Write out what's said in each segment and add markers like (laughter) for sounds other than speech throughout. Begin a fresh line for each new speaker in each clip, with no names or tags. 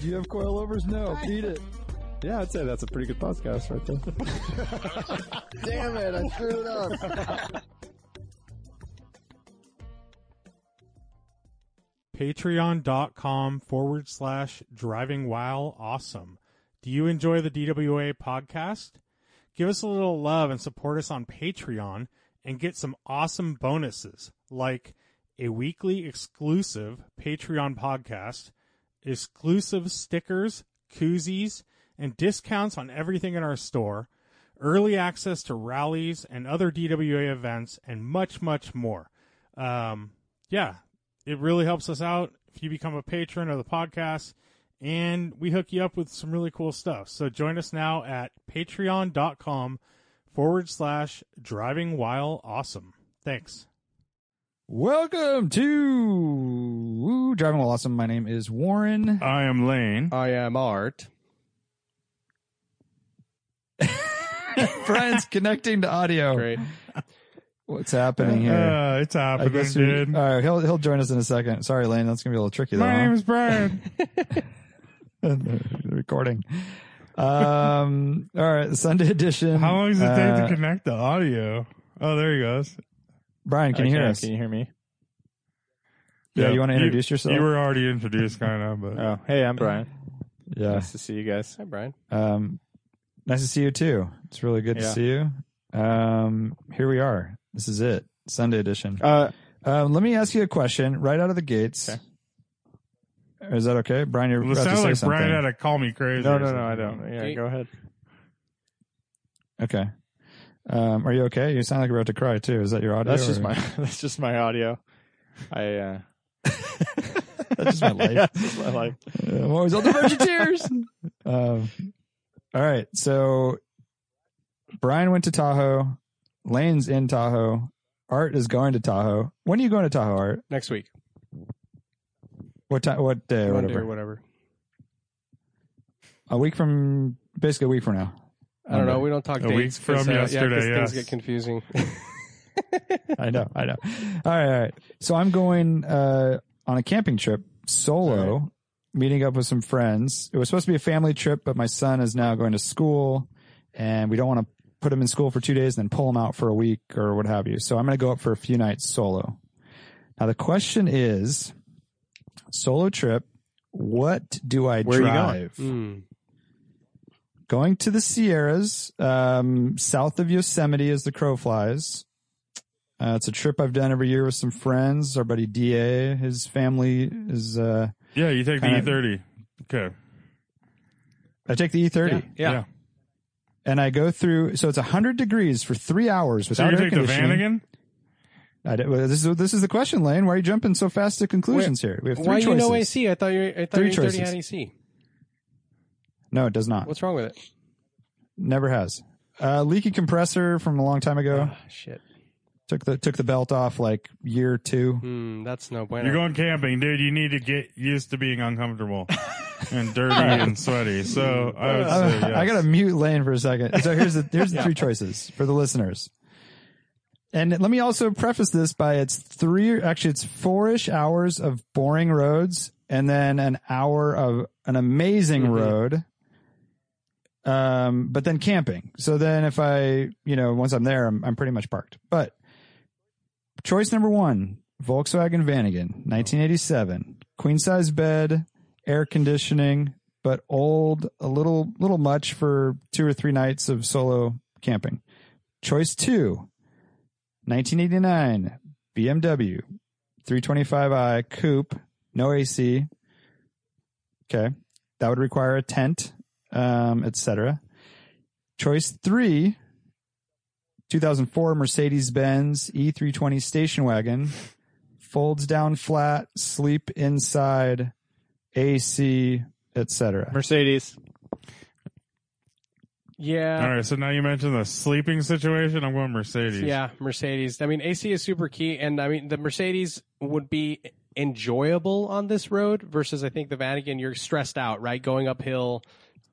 Do you have coilovers? No. Beat it. Yeah, I'd say that's a pretty good podcast right there. (laughs)
Damn it, I screwed it up.
Patreon.com forward slash driving while awesome. Do you enjoy the DWA podcast? Give us a little love and support us on Patreon and get some awesome bonuses like a weekly exclusive Patreon podcast, exclusive stickers, koozies, and discounts on everything in our store, early access to rallies and other DWA events, and much, much more. Um, yeah, it really helps us out if you become a patron of the podcast and we hook you up with some really cool stuff. So join us now at patreon.com forward slash driving while awesome. Thanks.
Welcome to Woo, Driving While Awesome. My name is Warren.
I am Lane.
I am Art. (laughs)
Brian's connecting to audio.
Great.
What's happening here?
Uh, it's happening,
guess we,
dude.
all right, he'll he'll join us in a second. Sorry, Lane, that's gonna be a little tricky though.
My name is Brian.
huh? (laughs) recording. Um, all right, Sunday edition.
How long does it take
Uh,
to connect the audio? Oh, there he goes.
Brian, can you hear us?
Can you hear me?
Yeah, you wanna introduce yourself?
You were already introduced, kind of, but
Oh, hey, I'm Brian.
Yeah.
Nice to see you guys. Hi, Brian.
Um, nice to see you too. It's really good to see you. Um, here we are. This is it, Sunday edition.
Uh,
Um, let me ask you a question right out of the gates.
Okay.
Is that okay, Brian? You're
Well, it
about to
sounds
say
like
something.
Brian had to call me crazy.
no, no, no. I don't. Yeah,
Okay.
go ahead.
Okay. Um, are you okay? You sound like you're about to cry too. Is that your audio?
That's just
or-
my (laughs) that's just my audio. I uh (laughs)
That's (laughs) just my life.
yeah, that's just my life.
I'm always on the verge of tears. um, all right. So Brian went to Tahoe. Lane's in Tahoe. Art is going to Tahoe. When are you going to Tahoe, Art?
Next week.
What time? What day?
Monday
whatever.
or whatever.
A week from, basically a week from now.
I don't know. We don't talk
A
dates
week
'cause,
from
uh, yeah, 'cause
yesterday,
things
yes.
get confusing. (laughs)
I know, I know. All right, all right. So I'm going uh, on a camping trip solo, meeting up with some friends. It was supposed to be a family trip, but my son is now going to school, and we don't want to put him in school for two days and then pull him out for a week or what have you. So I'm going to go up for a few nights solo. Now the question is, solo trip. What do I
Where are you
drive?
Hmm.
Going to the Sierras, um, south of Yosemite as the crow flies. Uh, it's a trip I've done every year with some friends. Our buddy Da, his family is. Uh,
Yeah, you take the
Kinda-
E30. Okay.
I take the E30
Yeah.
and I go through. So it's hundred degrees for three hours without
So
without
you
air
take the
conditioning.
again?
I did- well, this is this is the question, Lane. Why are you jumping so fast to conclusions here? We have three
Why you no AC? I thought you I thought
Three
your 30
choices.
had AC.
No, it does not.
What's wrong with it?
Never has. Uh, leaky compressor from a long time ago.
Ah, shit.
Took the took the belt off like year two.
Hmm, that's no bueno.
You're going camping, dude. You need to get used to being uncomfortable and dirty (laughs) and sweaty. So I would say
I,
yes.
I gotta mute Lane for a second. So here's the here's the (laughs) three choices for the listeners. And let me also preface this by it's three actually it's four-ish hours of boring roads and then an hour of an amazing
Mhm.
road. Um, but then camping. So then if I, you know, once I'm there, I'm, I'm pretty much parked. But choice number one, Volkswagen Vanagon, 1987, queen size bed, air conditioning, but old, a little, little much for two or three nights of solo camping. Choice two, 1989 BMW 325i coupe, no AC. Okay. That would require a tent, um, etc. Choice three, 2004 Mercedes Benz E320 station wagon, folds down flat, sleep inside, AC, etc.
Mercedes.
Yeah.
All right, so now you mentioned the sleeping situation. I'm going Mercedes.
Yeah, Mercedes. I mean, AC is super key, and I mean the Mercedes would be enjoyable on this road versus I think the Vanagon. You're stressed out, right? Going uphill,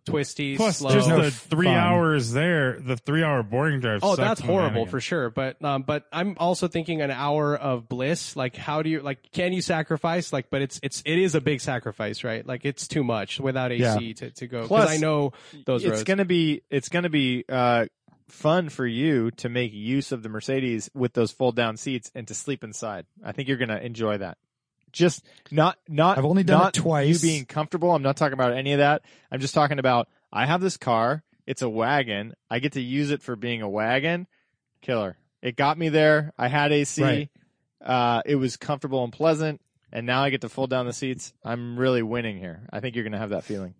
twisty,
Plus,
slow.
just the three
fun.
hours there, the three hour boring drive.
Oh, that's horrible for sure. But um, but I'm also thinking an hour of bliss. Like, how do you like? Can you sacrifice? Like, but it's it's it is a big sacrifice, right? Like, it's too much without AC
Yeah.
to to go.
Plus,
Because I know those
it's
roads.
gonna be it's gonna be uh fun for you to make use of the Mercedes with those fold down seats and to sleep inside. I think you're gonna enjoy that. Just not not
I've only done it twice.
You being comfortable. I'm not talking about any of that. I'm just talking about I have this car. It's a wagon. I get to use it for being a wagon. Killer. It got me there. I had AC.
Right.
Uh, it was comfortable and pleasant. And now I get to fold down the seats. I'm really winning here. I think you're going to have that feeling.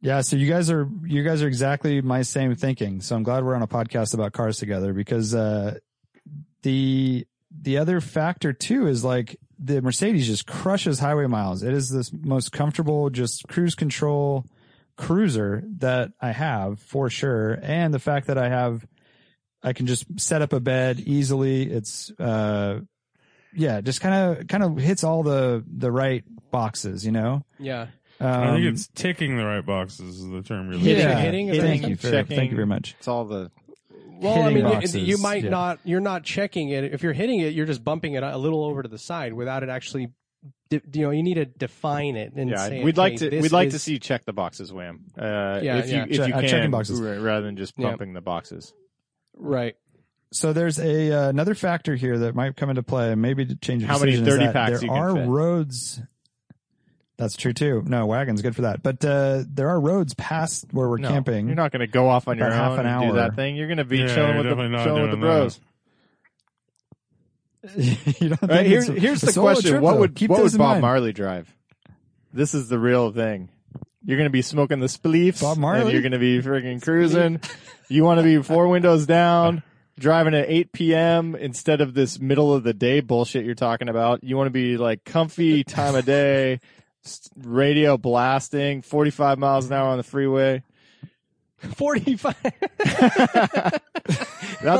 Yeah, so you guys are you guys are exactly my same thinking. So I'm glad we're on a podcast about cars together because uh the the other factor too is like the Mercedes just crushes highway miles. It is the most comfortable just cruise control cruiser that I have for sure and the fact that I have I can just set up a bed easily. It's uh yeah, just kind of kind of hits all the the right boxes, you know.
yeah.
I think
Um,
it's ticking the right boxes is the term you're
Hitting-
yeah,
hitting is
thank
that
you,
it?
thank you very much.
It's all the
Well, I mean, you-
boxes,
you might
yeah.
not. You're not checking it. If you're hitting it, you're just bumping it a little over to the side without it actually. di- You know, you need to define it and
yeah,
say,
we'd like to. We'd like to see you check the boxes, Wham. Uh,
Yeah,
if you
yeah.
if
Che-
you
uh,
can,
checking boxes.
rather than just
Yeah.
bumping the boxes.
right.
So there's a uh, another factor here that might come into play, maybe to change
How many
decision, is
30
that
packs
There
you can
are
fit.
roads. That's true too. No, wagon's good for that. But uh, there are roads past where we're
No,
camping.
You're not going to go off on your
About half
own
an
and do that thing. You're going to be
Yeah,
chilling with the chilling with the bros. (laughs)
you don't
Right,
think
here's
a-
here's
a
the question:
trip,
What
though?
would
Keep
what would Bob
mind.
Marley drive? This is the real thing. You're going to be smoking the spleefs.
Bob Marley?
And you're going to be freaking cruising. (laughs) you want to be four windows down, driving at 8 p.m. instead of this middle of the day bullshit you're talking about. You want to be like comfy time of day, s- radio blasting, 45 miles an hour on the freeway.
Forty-five. (laughs)
That's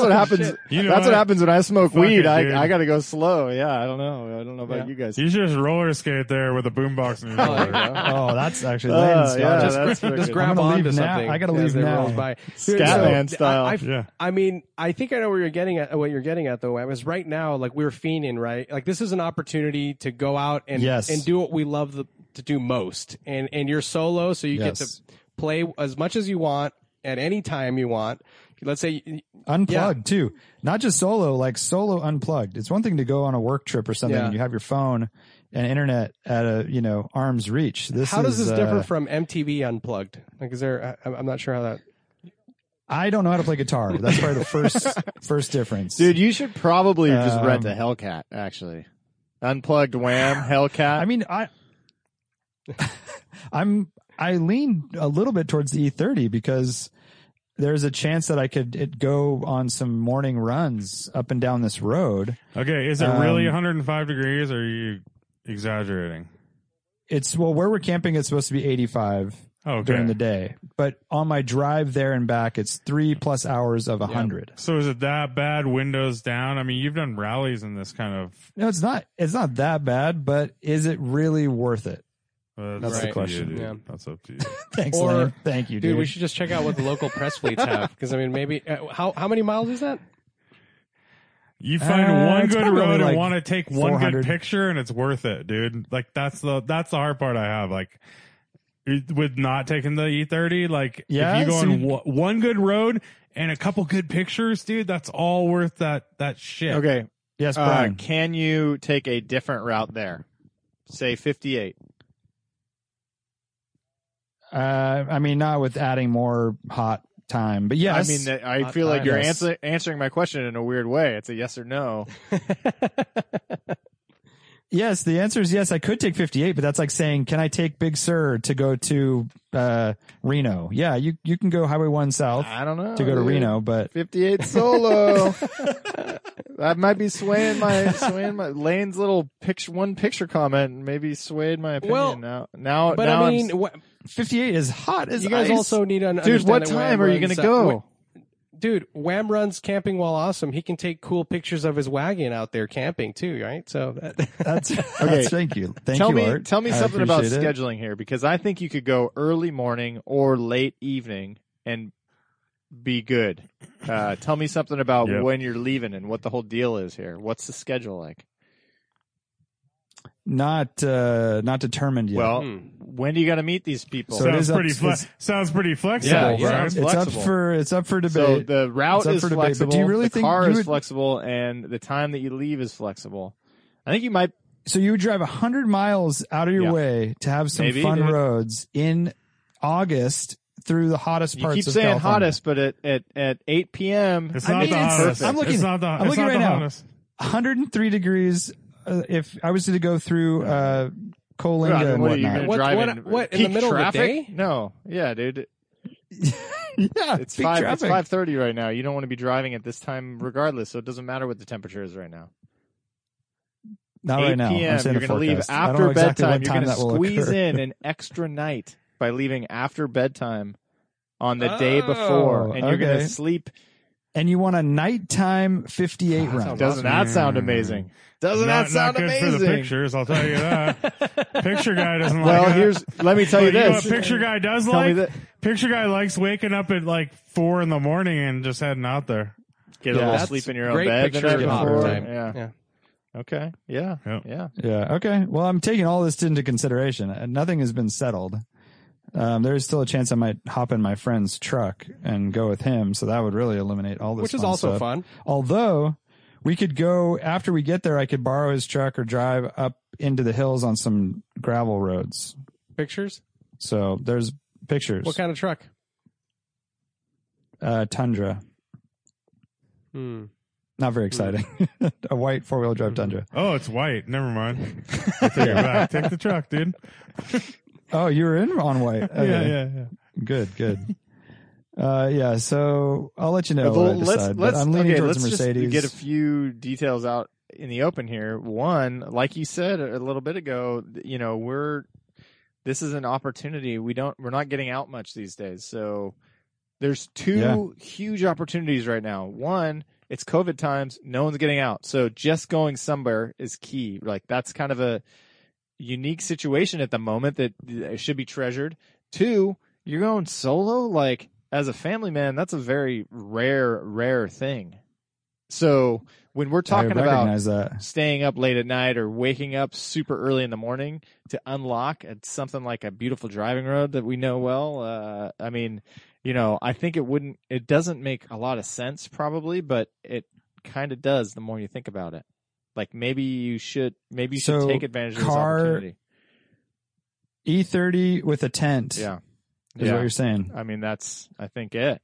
what happens.
You know
That's what
what?
happens when I smoke
Fuck
weed.
it.
I I got to go slow. Yeah, I don't know. I don't know about
Yeah.
you guys.
You should just roller skate there with a boombox in your
Oh,
shoulder.
there you go.
Oh, that's actually
oh,
Landon
yeah,
Scott.
that's
Just-
I'm
grab
gonna
onto
leave now.
something.
I gotta
as
leave
they
now.
roll by.
Scatman
So,
style.
I, I,
Yeah.
I mean, I think I know where you're getting at. What you're getting at, though, Wham, is right now, like we're fiending, right? Like this is an opportunity to go out and
Yes.
and do what we love the, to do most, and and you're solo, so you get to play as much as you want at any time you want. Let's say,
unplugged too. Not just solo, like solo unplugged. It's one thing to go on a work trip or something
Yeah.
and you have your phone and internet at a, you know, arm's reach. This
how does
is,
this
uh,
differ from MTV Unplugged? Like, is there? I, I'm not sure how that.
I don't know how to play guitar. That's probably the first (laughs) first difference.
Dude, you should probably just rent
Um,
a Hellcat, actually. Unplugged Wham, (sighs) Hellcat.
I mean, I I'm I lean a little bit towards the E30 because there's a chance that I could it go on some morning runs up and down this road.
Okay, is it
Um,
really 105 degrees or are you exaggerating?
It's well where we're camping it's supposed to be 85
Okay.
during the day, but on my drive there and back it's 3 plus hours of 100.
so is it that bad windows down? I mean, you've done rallies in this kind of
No, it's not it's not that bad, but is it really worth it?
Uh,
That's
up
the question.
You.
Yeah.
That's up to you. (laughs)
Thanks,
Or-
Lane. Thank you,
Dude,
dude.
we should just check out what the local press fleets have (laughs) because I mean, maybe uh, how how many miles is that?
You find
Uh,
one good road
like
and want to take one good picture, and it's worth it, dude. Like that's the that's the hard part I have. Like with not taking the E30, like
Yeah,
if you go
so
on
you-
one- one good road and a couple good pictures, dude, that's all worth that that shit.
okay.
yes,
Uh,
Brian.
can you take a different route there? Say 58.
Uh, I mean, not with adding more hot time, but yes.
I mean, that- I
Hot
feel like
time.
you're
Yes.
answer, answering my question in a weird way. It's a yes or no. (laughs)
Yes, the answer is yes. I could take 58, but that's like saying, can I take Big Sur to go to uh, Reno? Yeah, you you can go Highway One South
I don't know.
to go to
dude.
Reno, but
58 solo. (laughs) that might be swaying my swaying my Lane's little picture one picture comment maybe swayed my opinion
Well,
now. Now
But
now
I
I'm
mean,
s-
what,
58 is hot as
you guys
ice.
also need to un-
dude,
understand
what
that Wham
time are you
runs,
going to
uh,
go?
wait, dude, Wham runs camping while awesome. He can take cool pictures of his wagon out there camping too, right? So that, (laughs)
That's, (laughs)
Okay.
that's thank you, thank
tell
you,
me
Art.
tell me
I
something about
appreciate it.
scheduling here because I think you could go early morning or late evening and be good. Uh, tell me something about
Yep.
when you're leaving and what the whole deal is here. What's the schedule like?
Not uh, not determined yet.
Well,
Hmm.
when do you got to meet these people?
So it
sounds
is up-
pretty fle-
it's-
sounds pretty flexible.
Yeah,
Brian.
yeah.
it's
flexible.
up for it's up for debate.
So the route
It's up
is
for debate, but
flexible.
do you really
the
think
car
you
is
would-
flexible, and the time that you leave is flexible. I think you might.
So you would drive 100 miles out of your
Yeah.
way to have some
Maybe,
fun
dude.
roads in August through the hottest
You
parts
keep
of
saying
California.
hottest, but at at at eight p.m.
It's
I
not
mean,
the
it's-
hottest.
I'm looking-
It's not the,
I'm
it's
looking
not
right
the
now.
hottest.
103 degrees. Uh, if I was to go through uh, Coalinga
I
and
what
whatnot.
What-
drive
what-
in?
what, in the
peak
middle of the
traffic?
day?
No, yeah, dude. (laughs)
yeah,
It's
peak
five. It's
traffic.
five thirty right now. You don't want to be driving at this time, regardless. So it doesn't matter what the temperature is right now.
Not
8
right now. I'm
p.m. You're going to leave
forecast. I don't
after
know exactly
bedtime. You're going to squeeze in an extra night by leaving after bedtime on the day before,
Oh,
and you're going to sleep.
and you want a nighttime 58
that
round.
Doesn't that sound amazing? Doesn't
not,
that sound
not good
amazing?
for the pictures, I'll tell you that. (laughs) Picture guy doesn't
Well,
like that.
here's. Let me tell you
But know
this.
what picture guy does
Tell me
like?
that.
Picture guy likes waking up at like four in the morning and just heading out there.
Get a little sleep in your own bed the
picture
night
of
before.
time.
Yeah.
Yeah.
Okay. Yeah.
Yep.
Yeah.
Yeah. Okay. Well, I'm taking all this into consideration. Uh, Nothing has been settled. Um, there is still a chance I might hop in my friend's truck and go with him. So that would really eliminate all this.
which is
fun
also
stuff.
fun.
Although we could go after we get there, I could borrow his truck or drive up into the hills on some gravel roads.
Pictures.
So there's pictures.
What kind of truck?
uh, Tundra.
Hmm.
Not very exciting. (laughs) a white four wheel drive Tundra.
Oh, it's white. Never mind. (laughs) Take it back. Take the truck, dude.
Oh, you were in on white. (laughs) Okay.
Yeah, yeah, yeah.
Good, good. Uh, yeah, so I'll let you know
Well, let's
decide.
let's
I'm leaning
okay,
towards
let's
Mercedes.
just get a few details out in the open here. One, like you said a little bit ago, you know, we're this is an opportunity. We don't we're not getting out much these days. So there's two huge opportunities right now. One, it's COVID times, no one's getting out. So just going somewhere is key. Like that's kind of a unique situation at the moment that should be treasured. Two, you're going solo like as a family man, that's a very rare, rare thing. So when we're talking about
that.
staying up late at night or waking up super early in the morning to unlock at something like a beautiful driving road that we know well, uh, I mean, you know, I think it wouldn't, it doesn't make a lot of sense probably, but it kind of does the more you think about it. Like maybe you should, maybe you should take advantage of this
car-
opportunity.
E30 with a tent.
Yeah.
Is
Yeah.
what you're saying.
I mean, that's, I think it.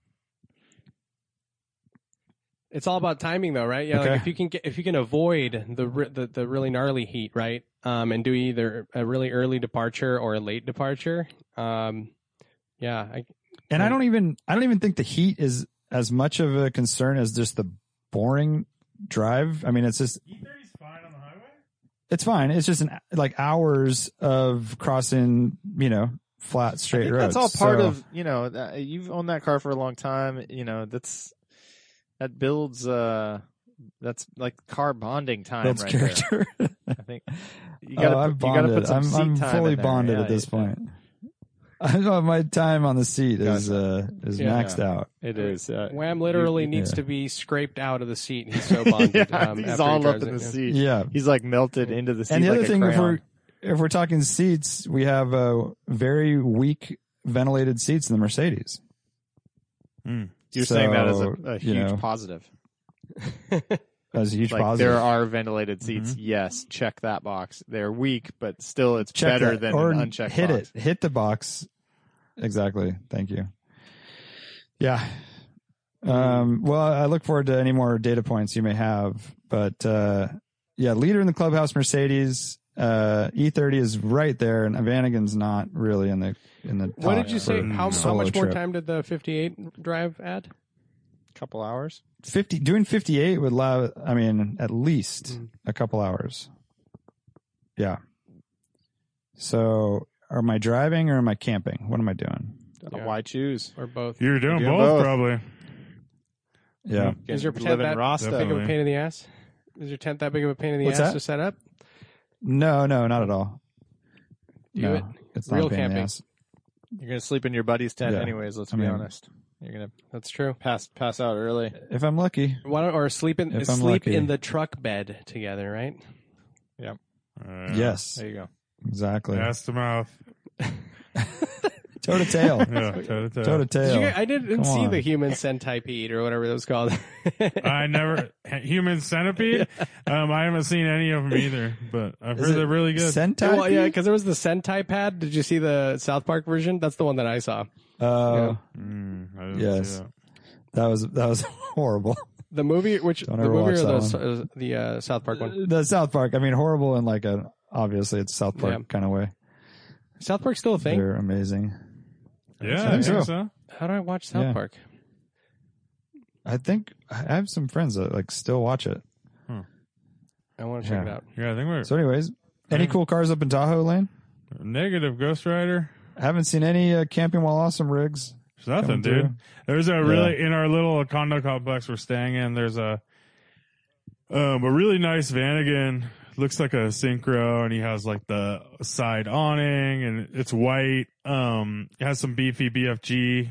It's all about timing, though, right? Yeah,
Okay.
like if you can get if you can avoid the the, the really gnarly heat, right? Um, and do either a really early departure or a late departure. Um, yeah, I,
And I don't even I don't even think the heat is as much of a concern as just the boring drive. I mean, it's just
E30's fine on the highway.
it's fine. It's just an like hours of crossing, you know, flat
I
straight
think
roads.
that's all part
So-
of you know that- you've owned that car for a long time. You know that's that builds uh that's like car bonding time
builds
right there.
character.
I think (laughs) you gotta
oh, I'm
put, you gotta
bonded.
put some
I'm,
seat
I'm
time
fully bonded
Yeah,
at this
yeah.
point. (laughs) I know my time on the seat is uh is
Yeah.
maxed out.
It is. Uh,
Wham literally
you-
needs
yeah.
to be scraped out of the seat. He's so bonded. (laughs)
yeah,
um,
he's all
he
up
drives
in the seat.
Yeah.
He's like melted into the seat.
And the
like
other
a
thing, if
crayon.
we're if we're talking seats, we have uh, very weak ventilated seats in the Mercedes.
you're saying that as a,
So,
a
you
huge
know,
positive. (laughs)
As a huge
Like
positive.
there are ventilated seats. Yes, check that box. They're weak, but still, it's
Check
better
that.
than
or
an unchecked
hit
box.
it. Hit the box. Exactly. Thank you. Yeah. Um, well, I look forward to any more data points you may have, but uh, yeah, leader in the clubhouse Mercedes. Uh, E30 is right there, and Vanagon's not really in the in the.
What did you say? How, how
solo
much more
trip.
time did the 58 drive add?
A couple hours.
50 doing 58 would allow i mean at least
Mm.
a couple hours yeah so am i driving or am i camping what am i doing
Yeah.
Why choose?
Or both?
You're doing
You're doing
both,
both.
probably.
yeah
Is your
Live
tent that
Roscoe.
big of a pain in the ass? Is your tent that big of a pain in the
What's
ass
that?
to set up?
No no not at all
Do
no
it.
it's
Real
not a pain in the
camping.
ass.
You're gonna sleep in your buddy's tent
Yeah.
anyways. Let's
I
be
mean-
honest. You're gonna
That's true.
pass pass out early.
if i'm lucky
Why don't or sleep in
If
sleep in the truck bed together, right?
Uh,
yes
There you go.
exactly
Ass to mouth. (laughs)
toe to tail (laughs)
Yeah, toe to toe.
toe to
Did you
tail
I didn't
Come
see
on.
the human centipede or whatever it was called. (laughs)
I never human centipede. Um, I haven't seen any of them either, but I've
Is
heard they're really good.
centipede
well, yeah, because there was the Sentai pad. Did you see the South Park version? That's the one that I saw.
uh,
Mm, I didn't
Yes.
see that.
that was that was (laughs) horrible
The movie, which the movie or the uh, the uh, South Park one?
the south park i mean horrible in like a obviously it's south park
Yeah.
kind of way
South Park's still a thing.
they're amazing
Yeah,
I
I
think
think
so.
so.
How do I watch South
Yeah.
Park?
I think I have some friends that like still watch it.
I want to check
Yeah.
it out.
Yeah, I think we're
So, anyways, any
Yeah.
cool cars up in Tahoe Lane?
negative Ghost Rider.
I haven't seen any uh, camping while awesome rigs.
There's nothing,
coming
dude.
through.
There's a really in our little condo complex we're staying in. There's a um a really nice Vanagon. Looks like a synchro, and he has like the side awning, and it's white. Um, it has some beefy BFG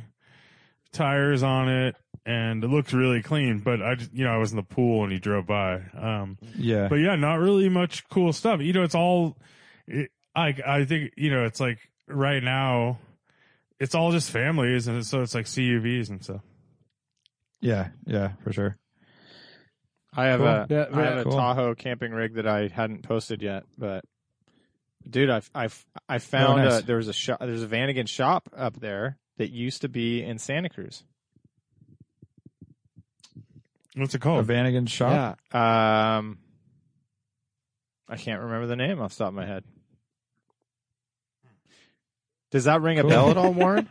tires on it, and it looks really clean. But I, just, you know, I was in the pool and he drove by. Um,
Yeah,
but yeah, not really much cool stuff. You know, it's all. It, I I think you know it's like right now, it's all just families, and so it's like CUVs and stuff.
yeah, yeah, for sure.
I have
Cool.
a
Yeah,
I have
yeah,
a. Tahoe camping rig that I hadn't posted yet, but dude, I I I found
Oh, nice.
a, there was a shop there's a Vanagon shop up there that used to be in Santa Cruz.
What's it called? A?
Vanagon shop.
Yeah. Um, I can't remember the name off the top of my head. Does that ring a bell at all, (laughs) Warren?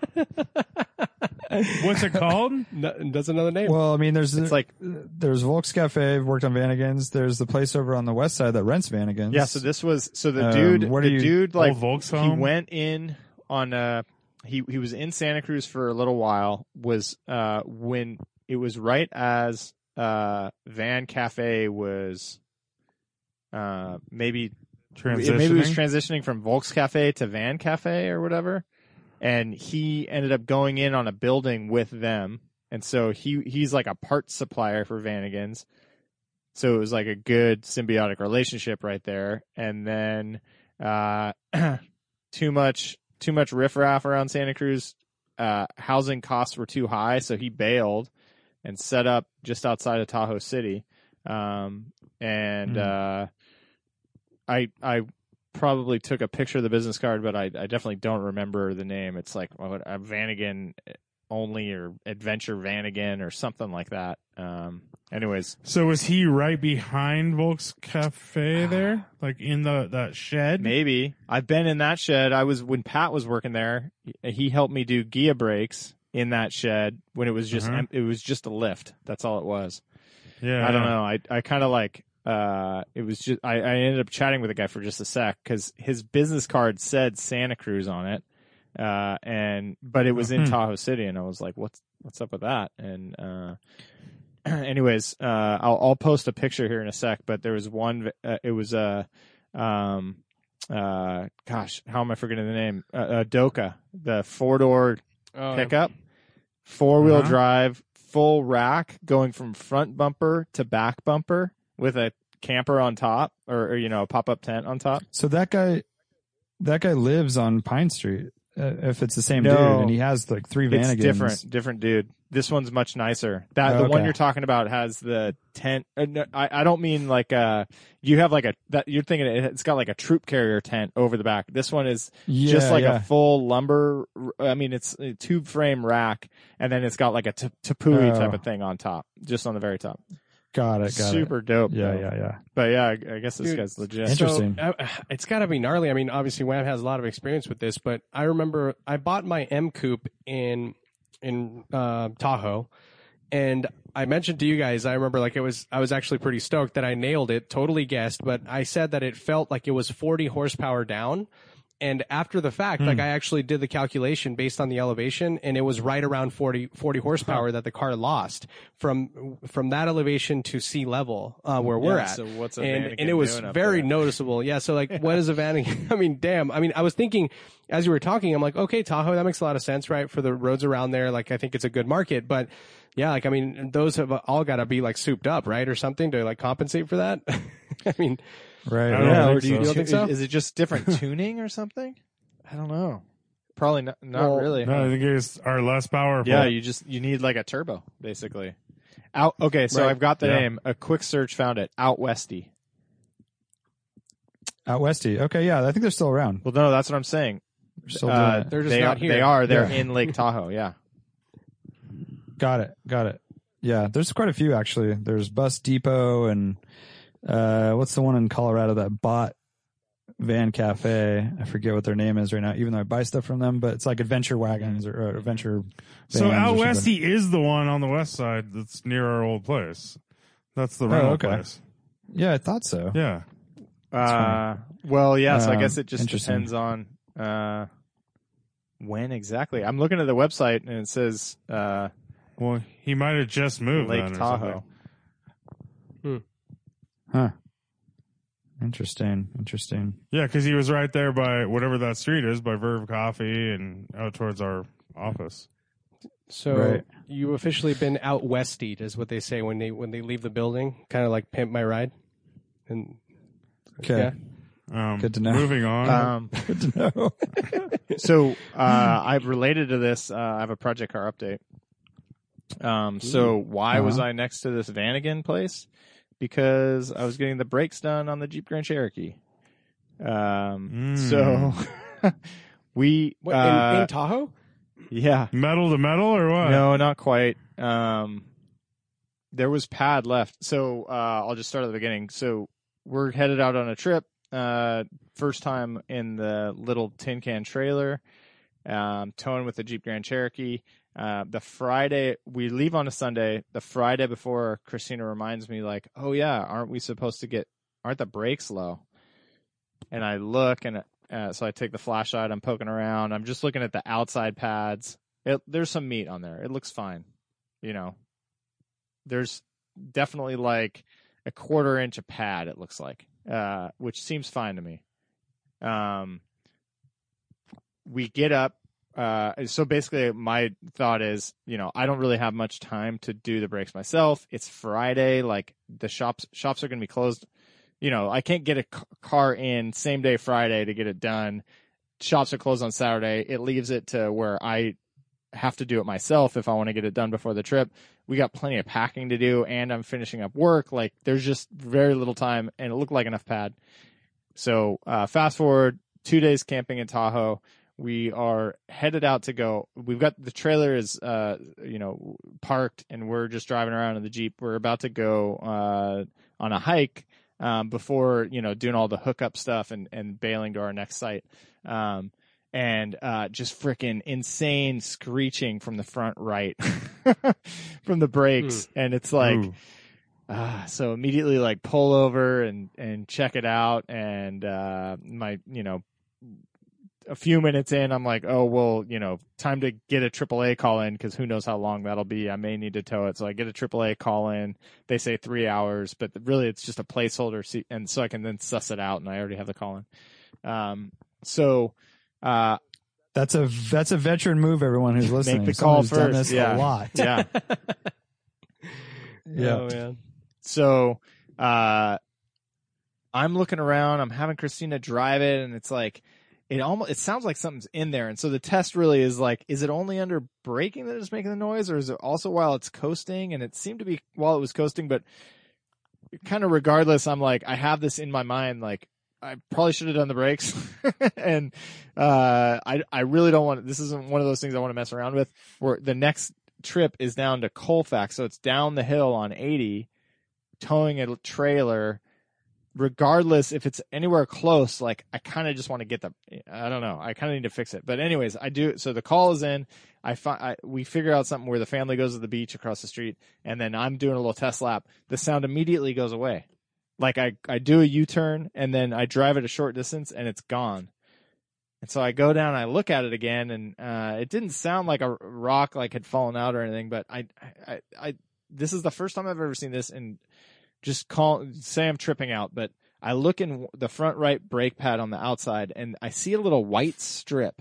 What's it called?
No, doesn't know the name.
Well, I mean, there's
It's like
there's Volks Cafe. I've worked on Vanagons. There's the place over on the west side that rents Vanagons.
yeah. So this was so the
Um,
dude
what
the
you-
dude like
Old Volks
he
home?
went in on uh he he was in Santa Cruz for a little while was uh when it was right as uh Van Cafe was uh maybe
Transitioning.
maybe it was transitioning from Volks Cafe to Van Cafe or whatever and he ended up going in on a building with them and so he he's like a parts supplier for Vanagons so it was like a good symbiotic relationship right there and then uh (clears throat) too much too much riffraff around Santa Cruz. Uh, housing costs were too high, so he bailed and set up just outside of Tahoe City. Um, and uh, I I probably took a picture of the business card, but I, I definitely don't remember the name. It's like what, a Vanagon only or Adventure Vanagon or something like that. Um, anyways,
so was he right behind Volks Cafe there, like in the that shed?
Maybe I've been in that shed. I was when Pat was working there. He helped me do Gia breaks in that shed when it was just
Uh-huh.
it was just a lift. That's all it was.
Yeah,
I don't know. I I kind of like uh it was just I, I ended up chatting with the guy for just a sec because his business card said Santa Cruz on it, uh and but it was in
Hmm.
Tahoe City and I was like what's what's up with that and uh (clears throat) anyways uh I'll I'll post a picture here in a sec but there was one uh, it was a um uh gosh how am I forgetting the name uh, uh Doka the four door
Oh,
pickup, four wheel
Uh-huh.
drive, full rack, going from front bumper to back bumper with a camper on top, or, or you know, a pop up tent on top.
So that guy, that guy lives on Pine Street. Uh, if it's the same
No.
dude, and he has like three Vanagons.
It's different, different dude. This one's much nicer. That
Oh,
the one you're talking about has the tent. Uh, no, I I don't mean like uh you have like a that you're thinking it- it's got like a troop carrier tent over the back. This one is
Yeah,
just like
yeah.
a full lumber. I mean, it's a tube frame rack, and then it's got like a t- Tepui
Oh.
type of thing on top, just on the very top.
Got it. Got
Super dope.
Yeah,
though.
yeah, yeah.
But yeah, I, I guess this
Dude,
guy's legit.
Interesting.
So, uh, it's got to be gnarly. I mean, obviously, Wham has a lot of experience with this, but I remember I bought my M Coupe in in uh, Tahoe, and I mentioned to you guys. I remember like it was. I was actually pretty stoked that I nailed it. Totally guessed, but I said that it felt like it was 40 horsepower down. And after the fact, like I actually did the calculation based on the elevation, and it was right around 40, 40 horsepower that the car lost from from that elevation to sea level uh, where we're at
so what's a
and, and it was very noticeable. Yeah. So like, what is a Vanagon? (laughs) I mean, damn. I mean, I was thinking as you were talking, I'm like, okay, Tahoe, that makes a lot of sense, right? For the roads around there, like I think it's a good market, but yeah, like I mean, those have all got to be like souped up, right, or something to like compensate for that. (laughs) I mean,
Right.
I don't
yeah,
think
or do you,
so.
You don't think so?
Is it just different (laughs) tuning or something? I don't know. Probably not. Not
Well,
really.
No, I think it's are less powerful.
Yeah, you just you need like a turbo, basically. Out. Okay, so
Right.
I've got the
Yeah.
name. A quick search found it. Out Westy.
Out westy. Okay, yeah, I think they're still around.
Well, no, that's what I'm saying.
They're still doing
Uh,
it.
They're just
they
not
are,
here.
They are. They're
Yeah.
in (laughs) Lake Tahoe. Yeah.
Got it. Got it. Yeah, there's quite a few actually. There's Bus Depot and uh, what's the one in Colorado that bought Van Cafe? I forget what their name is right now. Even though I buy stuff from them, but it's like adventure wagons or, or adventure.
So
vans
out
or
west, he is the one on the west side that's near our old place. That's the rental
Oh, okay.
place.
Yeah, I thought so.
Yeah.
Uh, well, yeah. So I
Um,
guess it just depends on uh, when exactly. I'm looking at the website and it says uh,
Well, he might have just moved
Lake
then or
Tahoe.
Something.
Huh. Interesting. Interesting.
Yeah, because he was right there by whatever that street is, by Verve Coffee and out towards our office.
so
Right.
you officially been out westied, is what they say when they when they leave the building, kind of like pimp my ride. And
Okay.
Um,
Good to know.
Moving on.
Um, (laughs)
Good to know. (laughs)
so uh, I've related to this. Uh, I have a project car update. Um, so why was
Uh-huh.
I next to this Vanagon place? Because I was getting the brakes done on the Jeep Grand Cherokee. Um,
Mm.
so (laughs) we,
what,
uh,
in, in Tahoe?
yeah,
metal to metal or what?
no, not quite. Um, there was pad left. So uh, I'll just start at the beginning. So we're headed out on a trip. Uh, first time in the little tin can trailer, um, towing with the Jeep Grand Cherokee. Uh, the Friday we leave on a Sunday. The Friday before, Christina reminds me, like, "Oh yeah, aren't we supposed to get? Aren't the brakes low?" And I look, and uh, so I take the flashlight. I'm poking around. I'm just looking at the outside pads. It, there's some meat on there. It looks fine. You know, there's definitely like a quarter inch of pad. It looks like, uh, which seems fine to me. Um, we get up. Uh, so basically, my thought is, you know, I don't really have much time to do the brakes myself. It's Friday. Like the shops, shops are going to be closed. You know, I can't get a car in same day Friday to get it done. Shops are closed on Saturday. It leaves it to where I have to do it myself if I want to get it done before the trip. We got plenty of packing to do and I'm finishing up work. Like there's just very little time and it looked like enough pad. So, uh, fast forward two days camping in Tahoe. We are headed out to go. We've got the trailer is, uh, you know, parked and we're just driving around in the Jeep. We're about to go, uh, on a hike, um, before, you know, doing all the hookup stuff and, and bailing to our next site. Um, and uh, just freaking insane screeching from the front right (laughs) from the brakes and it's like uh, so immediately like pull over and and check it out and uh my you know a few minutes in i'm like oh well you know time to get a aaa call in because who knows how long that'll be i may need to tow it so i get a aaa call in they say three hours but really it's just a placeholder see, and so i can then suss it out and i already have the call in um so uh
That's a that's a veteran move. Everyone who's (laughs) listening,
the
Someone
call
who's done
first,
this
yeah.
a lot. (laughs)
yeah
Yeah.
Oh, man.
So uh I'm looking around, I'm having Christina drive it and it's like it almost it sounds like something's in there. And so the test really is like, is it only under braking that it's making the noise, or is it also while it's coasting? And it seemed to be while it was coasting, but kind of regardless, I'm like, I have this in my mind, like I probably should have done the brakes. (laughs) and uh I I really don't want this isn't one of those things I want to mess around with. Where the next trip is down to Colfax, so it's down the hill on 80 towing a trailer, regardless if it's anywhere close, like I kind of just want to get the, I don't know, I kind of need to fix it. But anyways, I do. So the call is in. I find I, we figure out something where the family goes to the beach across the street, and then I'm doing a little test lap. The sound immediately goes away. Like I, I do a U turn and then I drive it a short distance and it's gone. And so I go down I look at it again and uh, it didn't sound like a rock like had fallen out or anything, but I, I, I, this is the first time I've ever seen this and just call, say I'm tripping out, but I look in the front right brake pad on the outside and I see a little white strip,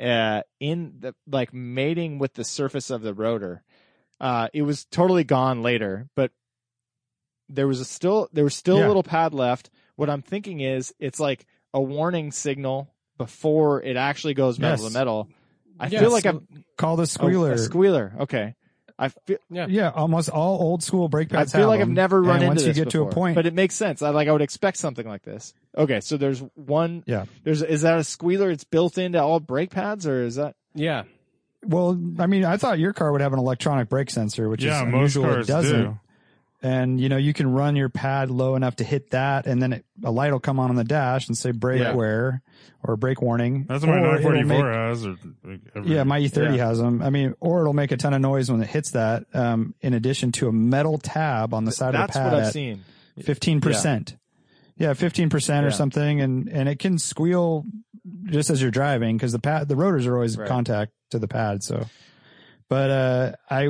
uh, in the, like mating with the surface of the rotor. Uh, it was totally gone later, but there was a still, there was still
Yeah.
a little pad left. What I'm thinking is it's like a warning signal before it actually goes metal
Yes.
to metal. I
Yes.
feel like I'm
Call the
oh,
squealer.
a squealer. Okay. I feel,
yeah, almost all old school brake pads.
I feel
have
like I've never run
and
into
once
this
you get to
before,
a point,
but it makes sense. I like I would expect something like this. Okay, so there's one.
Yeah.
There's is that a squealer? It's built into all brake pads, or is that?
Yeah.
well, I mean, I thought your car would have an electronic brake sensor, which
yeah,
is
most
unusual.
cars
it doesn't.
do.
And you know, you can run your pad low enough to hit that, and then it, a light will come on on the dash and say brake
Yeah.
wear or brake warning.
That's what my
Or it'll
944
make-
has. Or every,
Yeah, my E30
Yeah.
has them. I mean, or it'll make a ton of noise when it hits that. Um, in addition to a metal tab on the side of the pad That's
what I've seen.
fifteen percent. Yeah, fifteen percent or
Yeah.
something, and and it can squeal just as you're driving because the pad, the rotors are always
Right.
contact to the pad. So, but uh, I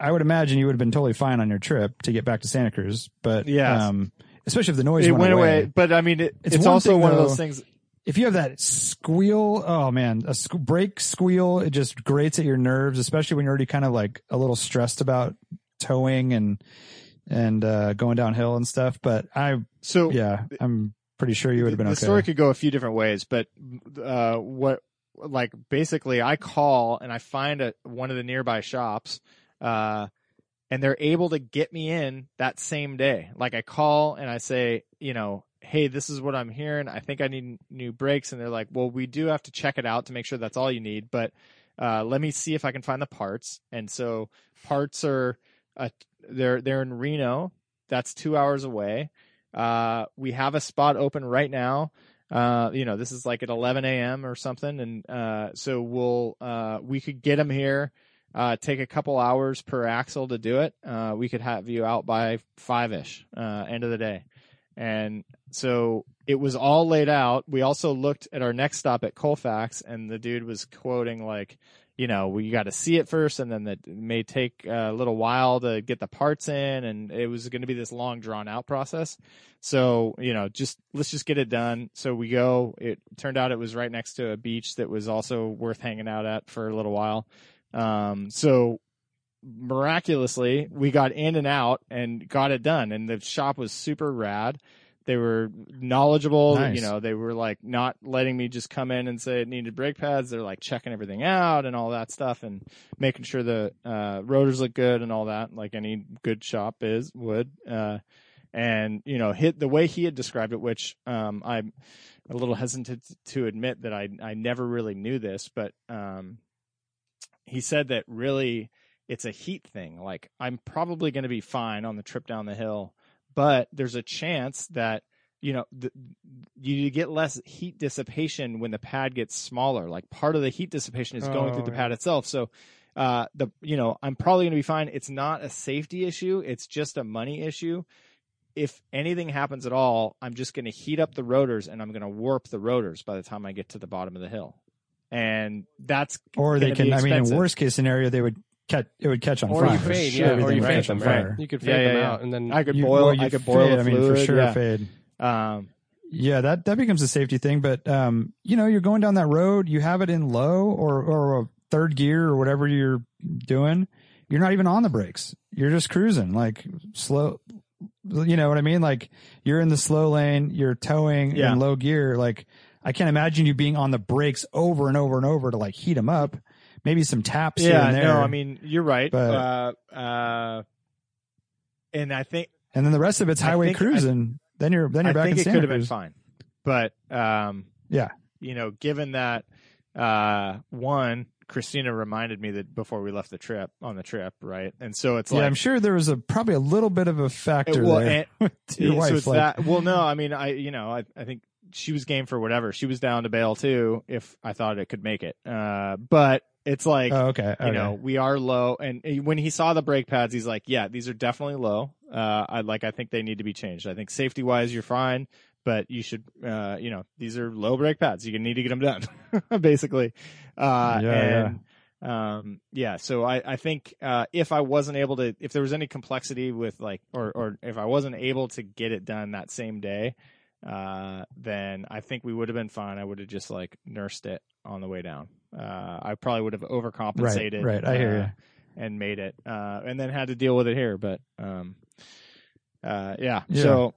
I would imagine you would have been totally fine on your trip to get back to Santa Cruz. But
yeah,
um, especially if the noise
It
went,
went
away.
away, but I mean, it,
It's
it's,
one
also
thing,
one of those things.
If you have that squeal, oh man, a sque- brake squeal, it just grates at your nerves, especially when you're already kind of like a little stressed about towing and and uh, going downhill and stuff. But I,
So
yeah, I'm pretty sure you would have been
the
okay.
story could go a few different ways, but uh, what like basically I call and I find a, one of the nearby shops, uh, and they're able to get me in that same day. Like I call and I say, you know, hey, this is what I'm hearing. I think I need new brakes, and they're like, well, we do have to check it out to make sure that's all you need, but uh, let me see if I can find the parts. And so parts are uh, they're they're in Reno. That's two hours away. Uh, we have a spot open right now. Uh, you know, this is like at 11 a.m. or something, and uh, so we'll uh, we could get them here. Uh, take a couple hours per axle to do it. Uh, we could have you out by five ish, uh, end of the day, and so it was all laid out. We also looked at our next stop at Colfax, and the dude was quoting like, you know, we got to see it first, and then it may take a little while to get the parts in, and it was going to be this long, drawn out process. So, you know, just let's just get it done. So we go. It turned out it was right next to a beach that was also worth hanging out at for a little while. Um, so miraculously, we got in and out and got it done, and the shop was super rad. They were knowledgeable.
Nice.
You know, they were like not letting me just come in and say it needed brake pads. They're like checking everything out and all that stuff and making sure the uh, rotors look good and all that, like any good shop is would. Uh, and you know, hit the way he had described it, which um, I'm a little hesitant to admit that I I never really knew this, but um, he said that really it's a heat thing. Like I'm probably going to be fine on the trip down the hill, but there's a chance that you know the, you get less heat dissipation when the pad gets smaller. Like part of the heat dissipation is going
Oh,
through the
yeah.
pad itself. So uh, the you know I'm probably going to be fine. It's not a safety issue. It's just a money issue. If anything happens at all, I'm just going to heat up the rotors and I'm going to warp the rotors by the time I get to the bottom of the hill. And that's
or they can.
be
I mean, in worst case scenario, they would catch. It would catch on
Or
fire.
you fade,
Shit,
yeah, or you fade
catch
them,
on
right?
fire.
You could fade
yeah,
them
yeah.
out, and then
I could
You-
boil.
well,
I could boil
fade,
the
I mean, for sure,
yeah.
fade.
Um,
Yeah, that that becomes a safety thing. But um, you know, you're going down that road. You have it in low or or a third gear or whatever you're doing. You're not even on the brakes. You're just cruising like slow. You know what I mean? Like you're in the slow lane. You're towing
Yeah.
in low gear. Like I can't imagine you being on the brakes over and over and over to like heat them up. Maybe some taps here
yeah,
and there.
no, I mean you're right.
But-
uh, uh, and I think
and then the rest of it's highway cruising. then you're then you're back
think
in
it could have been fine, but um,
Yeah.
you know, given that uh, one, Christina reminded me that before we left the trip on the trip, right? And so it's
yeah,
like
I'm sure there was a probably a little bit of a factor
well,
there.
and- (laughs)
to your wife,
so
like-
that. Well, no, I mean, I you know, I I think she was game for whatever. She was down to bail too if I thought it could make it. Uh, but it's like
oh, okay, okay.
you know we are low, and when he saw the brake pads, he's like, yeah, these are definitely low. Uh, I like I think they need to be changed. I think safety wise, you're fine. But you should, uh, you know, these are low brake pads. You need to get them done, (laughs) basically. Uh,
Yeah,
and, um, yeah. So I, I think, uh, if I wasn't able to, if there was any complexity with like, or, or if I wasn't able to get it done that same day, uh, then I think we would have been fine. I would have just like nursed it on the way down. Uh, I probably would have overcompensated.
right. right. I hear
uh,
you.
And made it, uh, and then had to deal with it here. But, um, uh, yeah.
Yeah.
So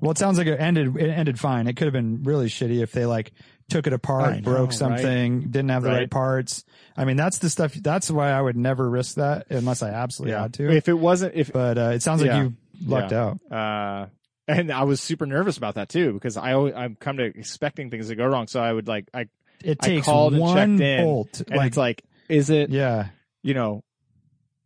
Well, it sounds like it ended. It ended fine. It could have been really shitty if they like took it apart,
know,
broke
right?
something, didn't have the right.
Right.
parts. I mean, that's the stuff. That's why I would never risk that unless I absolutely
yeah,
had to.
if it wasn't, if
but uh, it sounds like
Yeah.
you lucked out.
uh, and I was super nervous about that too because I always, I'm come to expecting things to go wrong. So I would like I
It
I
takes
called and
one
checked in,
bolt.
and
like,
it's like, is it
yeah,
you know,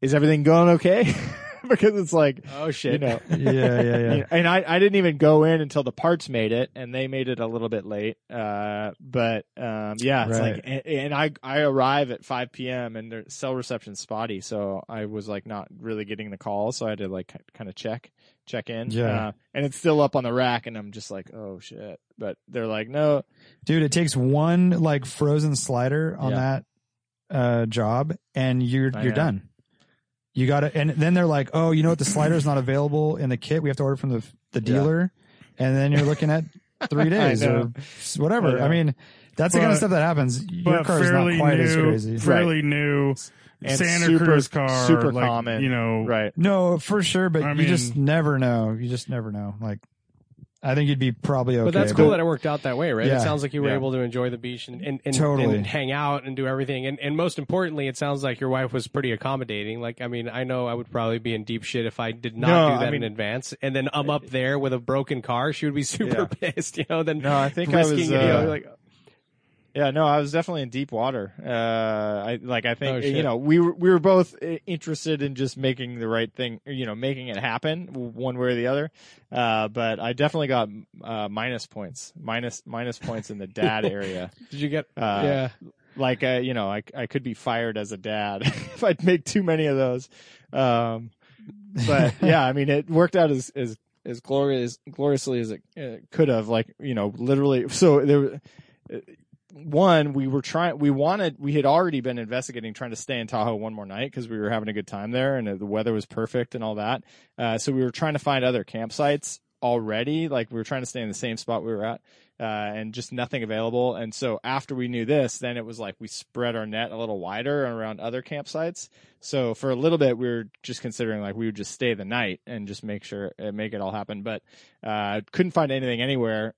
is everything going okay? (laughs) because it's like
Oh
you
shit!
know, (laughs)
yeah, yeah, yeah.
you know, and I I didn't even go in until the parts made it, and they made it a little bit late. Uh, but um, yeah, it's
Right.
like, and, and I I arrive at 5 p.m. and their cell reception's spotty, so I was like not really getting the call, so I had to like kind of check check in.
Yeah.
uh, and it's still up on the rack, and I'm just like, oh shit. But they're like, no,
Dude, it takes one like frozen slider on
Yeah.
that uh job and you're
I
you're
know.
done. You got to and then they're like, "Oh, you know what? The slider is not available in the kit. We have to order from the the
Yeah.
dealer." And then you're looking at 3 (laughs) days or whatever.
I.
I, mean, that's the kind of stuff that happens. Your
but
car is not
fairly
quite as
new,
crazy.
fairly new
And
Santa
super-
Cruz car,
super
like,
common.
You know,
right.
No, for sure, but
I
you just never know. You just never know. Like I think you'd be probably okay.
But that's cool that it worked out that way, right?
Yeah.
It sounds like you were
Yeah.
able to enjoy the beach and, and, and,
Totally.
and hang out and do everything. And, and most importantly, it sounds like your wife was pretty accommodating. Like, I mean, I know I would probably be in deep shit if I did not
No,
do
I
that
mean-
in advance. And then I'm up there with a broken car. She would be (laughs) super pissed, you know, then
No, I think I
risking,
was,
you know,
uh,
like,
Yeah, no, I was definitely in deep water. Uh, I like, I think
Oh,
you know, we were we were both uh, interested in just making the right thing, you know, making it happen one way or the other. Uh, but I definitely got uh, minus points, minus minus points in the dad (laughs) area.
did you get,
Uh,
yeah.
Like, uh, you know, I I could be fired as a dad (laughs) if I'd make too many of those. Um, but (laughs) yeah, I mean, it worked out as as as glorious gloriously as it uh, could have. Like, you know, literally. So there. One, we were trying, we wanted, we had already been investigating trying to stay in Tahoe one more night because we were having a good time there and the weather was perfect and all that. Uh, so we were trying to find other campsites already. Like we were trying to stay in the same spot we were at, uh, and just nothing available. And so after we knew this, then it was like we spread our net a little wider around other campsites. So for a little bit, we were just considering like we would just stay the night and just make sure, uh, make it all happen. But, uh, couldn't find anything anywhere.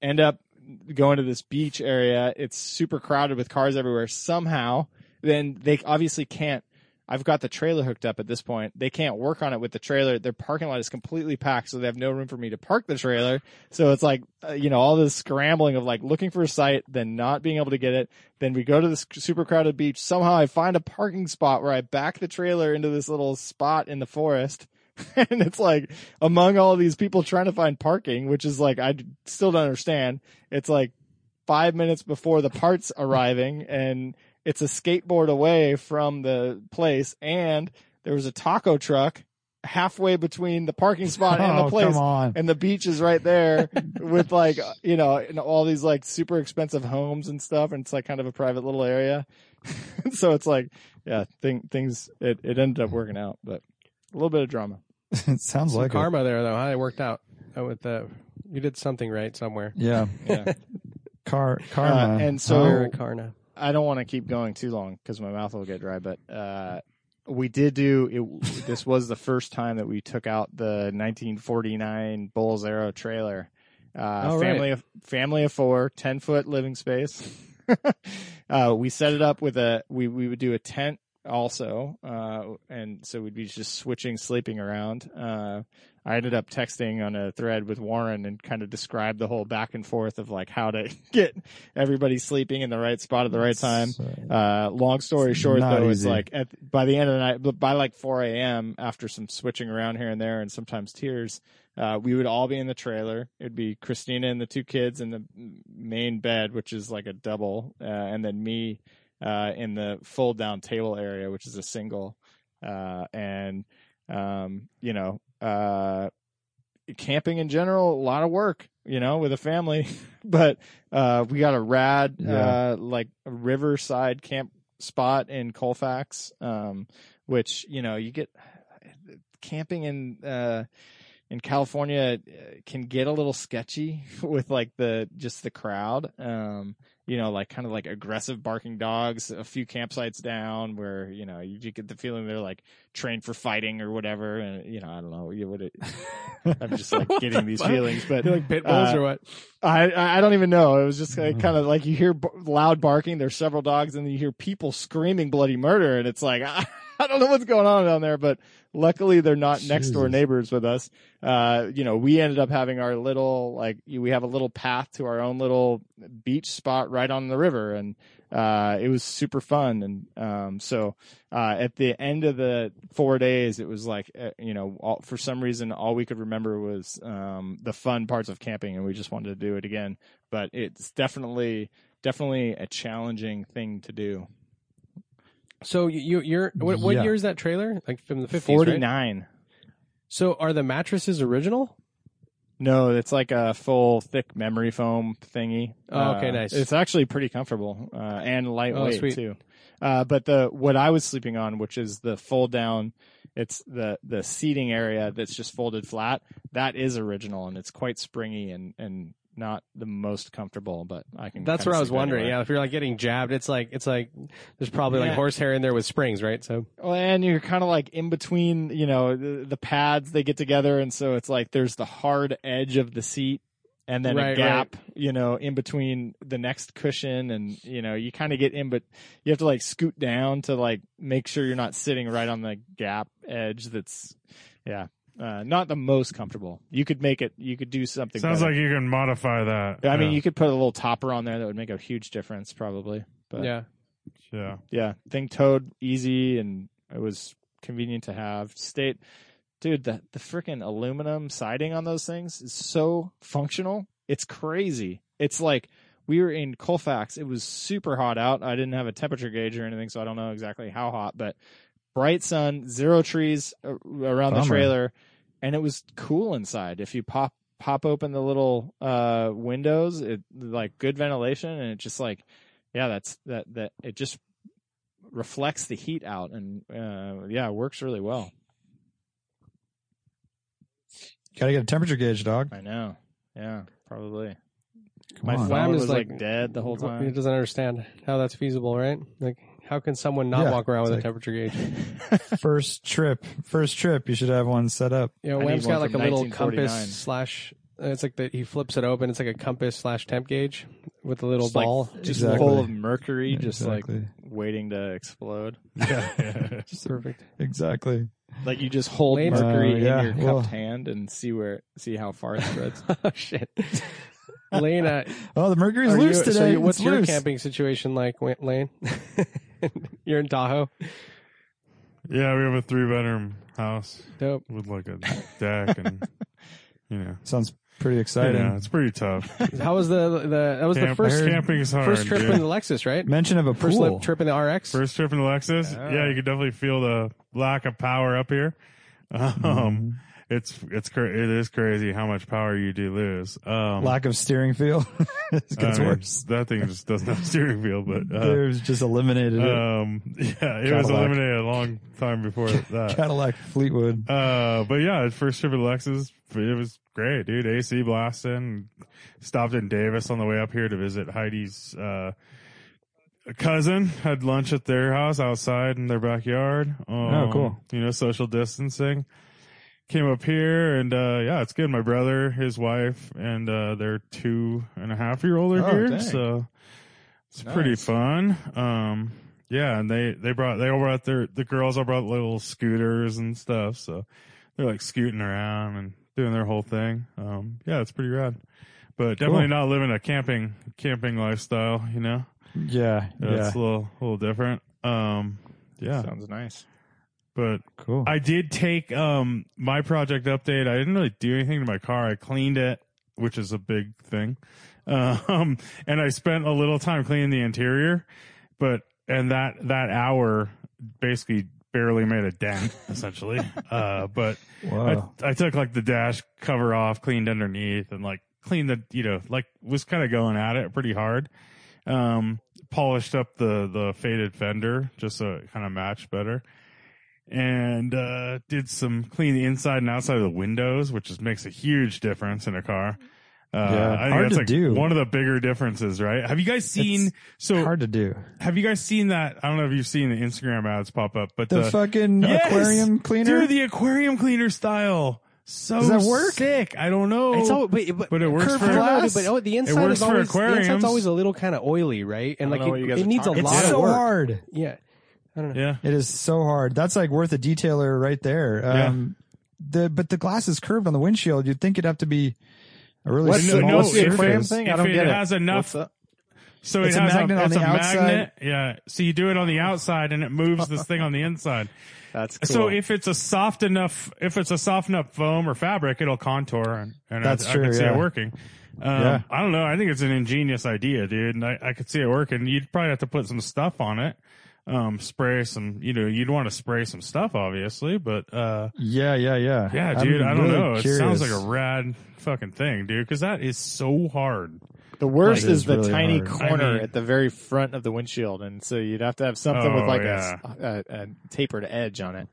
End up going to this beach area. It's super crowded with cars everywhere. Somehow, then they obviously can't. I've got the trailer hooked up at this point. They can't work on it with the trailer. Their parking lot is completely packed, so they have no room for me to park the trailer. So it's like, uh, you know, all this scrambling of like looking for a site, then not being able to get it. Then we go to this super crowded beach. Somehow I find a parking spot where I back the trailer into this little spot in the forest. (laughs) and it's like among all these people trying to find parking, which is like I still don't understand. It's like five minutes before the parts (laughs) arriving, and it's a skateboard away from the place, and there was a taco truck halfway between the parking spot and
oh,
the place.
come on.
And the beach is right there (laughs) with like, you know, and all these like super expensive homes and stuff. And it's like kind of a private little area. so it's like, yeah, thing, things, it, it ended up working out, but a little bit of drama. (laughs)
it sounds
Some
like it.
karma there, though, huh? It worked out uh, with the, you did something right somewhere.
Yeah,
Yeah. (laughs)
car karma.
Uh, and so-
Somewhere
Oh,
in Karna.
I don't want to keep going too long because my mouth will get dry, but, uh, we did do it. This was the first time that we took out the 1949 Boles Aero trailer. Uh,
Oh, right.
family of family of four, 10 foot living space. (laughs) uh, we set it up with a we we would do a tent also, uh, and so we'd be just switching sleeping around. Uh, I ended up texting on a thread with Warren and kind of described the whole back and forth of like how to (laughs) get everybody sleeping in the right spot at the right time. Uh, long story short, though, it's like at, by the end of the night, but by like 4 a.m. after some switching around here and there and sometimes tears, uh, we would all be in the trailer. It'd be Christina and the two kids in the main bed, which is like a double, uh, and then me uh, in the fold down table area, which is a single. Uh, and um, you know, uh, camping in general, a lot of work, you know, with a family. (laughs) but uh, we got a rad,
Yeah.
uh, like a riverside camp spot in Colfax, um, which you know you get camping in uh, in California uh, can get a little sketchy (laughs) with like the just the crowd. Um, you know, like kind of like aggressive barking dogs. A few campsites down, where you know you, you get the feeling they're like trained for fighting or whatever. And you know, I don't know. You would. (laughs) I'm just like getting these feelings, but
They're like pit bulls
uh,
or what?
I I I don't even know. It was just like, kind of like you hear b- loud barking. There's several dogs, and then you hear people screaming bloody murder, and it's like (laughs) I, don't know what's going on down there. But luckily, they're not next door neighbors with us. Uh, you know, we ended up having our little like we have a little path to our own little beach spot right on the river, and uh, it was super fun. And um, so uh, at the end of the four days, it was like uh, you know, all, for some reason, all we could remember was um, the fun parts of camping, and we just wanted to do it again. But it's definitely definitely a challenging thing to do.
So you you're what, what
Yeah.
year is that trailer? Like from the fifties,
Forty
right? So are the mattresses original?
No, it's like a full thick memory foam thingy.
Oh, okay,
Uh,
nice.
It's actually pretty comfortable uh, and lightweight
sweet.
too. Uh, but the what I was sleeping on, which is the fold down, it's the the seating area that's just folded flat. That is original and it's quite springy and and not the most comfortable. But I can.
That's what I was wondering.
anywhere.
Yeah, if you're like getting jabbed, it's like it's like there's probably like horsehair in there with springs, right? So
Well, and you're kind of like in between, you know, the, the pads they get together, and so it's like there's the hard edge of the seat, and then
Right,
a gap, you know, in between the next cushion, and you know, you kind of get in, but you have to like scoot down to like make sure you're not sitting right on the gap edge. That's, yeah, uh, not the most comfortable. You could make it. You could do something.
Sounds
better.
like you can modify that.
I mean, you could put a little topper on there that would make a huge difference, probably. But
yeah,
yeah.
yeah, thing towed easy and it was convenient to have. State, dude, the the freaking aluminum siding on those things is so functional. It's crazy. It's like we were in Colfax. It was super hot out. I didn't have a temperature gauge or anything, so I don't know exactly how hot. But bright sun, zero trees a- around the trailer, and it was cool inside. If you pop pop open the little uh windows, it like good ventilation, and it just like yeah, that's that that it just reflects the heat out and uh yeah, it works really well.
Gotta get a temperature gauge, dog.
I know. Yeah, probably.
Come
My
on.
phone
is
was like,
like-
dead the whole time.
He doesn't understand how that's feasible, right? Like, how can someone not
Yeah,
walk around with
it's
a temperature gauge? (laughs)
First trip, first trip. You should have one set up.
You know,
I need
Wham's
one
got like a little compass slash. It's like that. He flips it open. It's like a compass slash temp gauge with a little
Just like-
ball.
just
Exactly.
full of mercury, just
Exactly.
like waiting to explode.
Yeah. (laughs) (laughs)
Just perfect.
Exactly.
Like you just hold
Lane-
mercury
Uh, yeah,
in your cupped
well-
hand and see where see how far it spreads.
oh shit. Lane, (laughs) uh,
Oh, the mercury's
are
loose
you,
today.
so you, what's
It's
your
loose.
camping situation like, Lane? (laughs) You're in Tahoe.
yeah, we have a three bedroom house
Dope.
with like a deck and you know. (laughs)
Sounds pretty exciting.
Yeah, it's pretty tough.
How was the the? That was the first
camping is hard.
first trip
dude.
in the Lexus, right?
Mention of a
First
pool.
lip trip in the RX.
First trip in the Lexus.
Yeah.
Yeah, you could definitely feel the lack of power up here. Um,
Mm-hmm.
It's it's cra- it is crazy how much power you do lose. Um,
Lack of steering feel. (laughs) it
I
gets
mean,
worse.
That thing just doesn't have steering wheel, but uh,
was just eliminated it.
um, (laughs) yeah, it was eliminated a long time before that.
Cadillac Fleetwood.
Uh, but yeah, first trip with Lexus, it was great, dude. AC blasting. Stopped in Davis on the way up here to visit Heidi's uh, cousin. Had lunch at their house outside in their backyard. Um,
Oh, cool.
You know, social distancing. Came up here and uh, yeah, it's good. My brother, his wife, and uh, their two and a half year old are
Oh,
here,
dang.
so it's pretty fun. Um, yeah, and they they brought they all brought their the girls all brought little scooters and stuff, so they're like scooting around and doing their whole thing. Um, yeah, it's pretty rad. But definitely not living a camping camping lifestyle. You know,
Yeah,
yeah,
yeah,
it's a little little different. Um, yeah,
Sounds nice.
But
cool.
I did take um my project update. I didn't really do anything to my car. I cleaned it, which is a big thing. (laughs) Um, and I spent a little time cleaning the interior, but and that that hour basically barely made a dent, (laughs) essentially. Uh, but
Wow.
I, I took like the dash cover off, cleaned underneath, and like cleaned the you know like was kind of going at it pretty hard. Um, polished up the the faded fender just so it kind of matched better, and uh, did some clean the inside and outside of the windows, which just makes a huge difference in a car. Uh,
Yeah,
I think
hard
that's
to
like
do.
one of the bigger differences, right? Have you guys seen?
It's
so
Hard to do.
have you guys seen that? I don't know if you've seen the Instagram ads pop up, but
The,
the,
fucking
Yes!
aquarium cleaner.
Dude, the aquarium cleaner style. So
Does that work?
sick. I don't know.
It's all, but, but,
But it works for
glass,
glass.
but oh, the inside
works
is
for
always the inside's always a little kind of oily, right? And like it, it needs a
talking
lot
it's
of
so
work.
hard.
Yeah,
yeah.
It is so hard. That's like worth a detailer right there. Um, the but the glass is curved on the windshield. You'd think it'd have to be a really
What's
small
the, what's the
if
aquarium
it-
thing? I don't
it
get it.
has enough- So
It's
it
a magnet
a,
on
it's
the
a
outside.
magnet. Yeah. So you do it on the outside and it moves this thing on the inside. (laughs)
That's cool.
So if it's a soft enough, if it's a soft enough foam or fabric, it'll contour and, and
That's
I,
true,
I can see
yeah.
it working. Um,
Yeah.
I don't know. I think it's an ingenious idea, dude. And I, I could see it working. You'd probably have to put some stuff on it. Um, spray some, you know, you'd want to spray some stuff, obviously, but, uh,
Yeah, yeah, yeah.
yeah,
I'm
dude, I don't
really
know. It sounds like a rad fucking thing, dude, cause that is so hard.
the worst
That
is
is
the
really
tiny
hard.
corner
I mean-
at the very front of the windshield, and so you'd have to have something with
Oh,
like
yeah.
a, a, a tapered edge on it.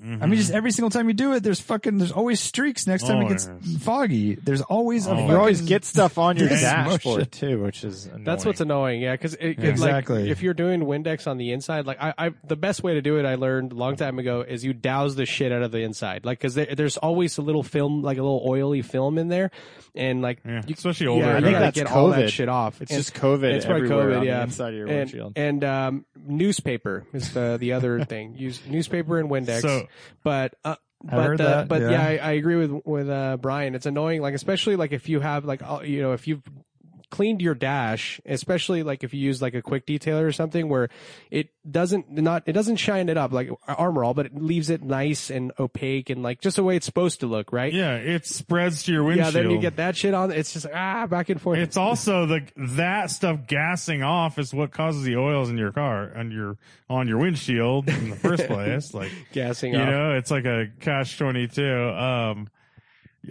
I mean, just every single time you do it, there's fucking, there's always streaks next time
Oh,
it gets
yes.
foggy. There's always
Oh,
fucking,
You always get stuff on your (laughs)
Yes,
dashboard too, which is annoying.
That's what's annoying, yeah, because
Exactly.
like if you're doing Windex on the inside, like I, I, the best way to do it, I learned a long time ago, is you douse the shit out of the inside, like because there, there's always a little film, like a little oily film in there, and like
Yeah,
you,
especially older.
yeah,
I think
gotta
that's
get all that shit off.
It's
And-
just COVID
it's probably COVID, yeah.
the inside of your
and,
windshield.
and um, newspaper is the the other (laughs) thing. Use newspaper and Windex.
So-
but uh, but
heard
the,
that,
but
yeah.
yeah, I, I agree with with uh, Brian. It's annoying, like especially like if you have like you know if you've cleaned your dash, especially like if you use like a quick detailer or something where it doesn't not it doesn't shine it up like armor all, but it leaves it nice and opaque and like just the way it's supposed to look, right?
Yeah, it spreads to your windshield.
Yeah, then you get that shit on. It's just ah back and forth.
It's also the that stuff gassing off is what causes the oils in your car and your on your windshield in the first (laughs) place. Like
gassing
you
off.
know, it's like a cash twenty two. Um,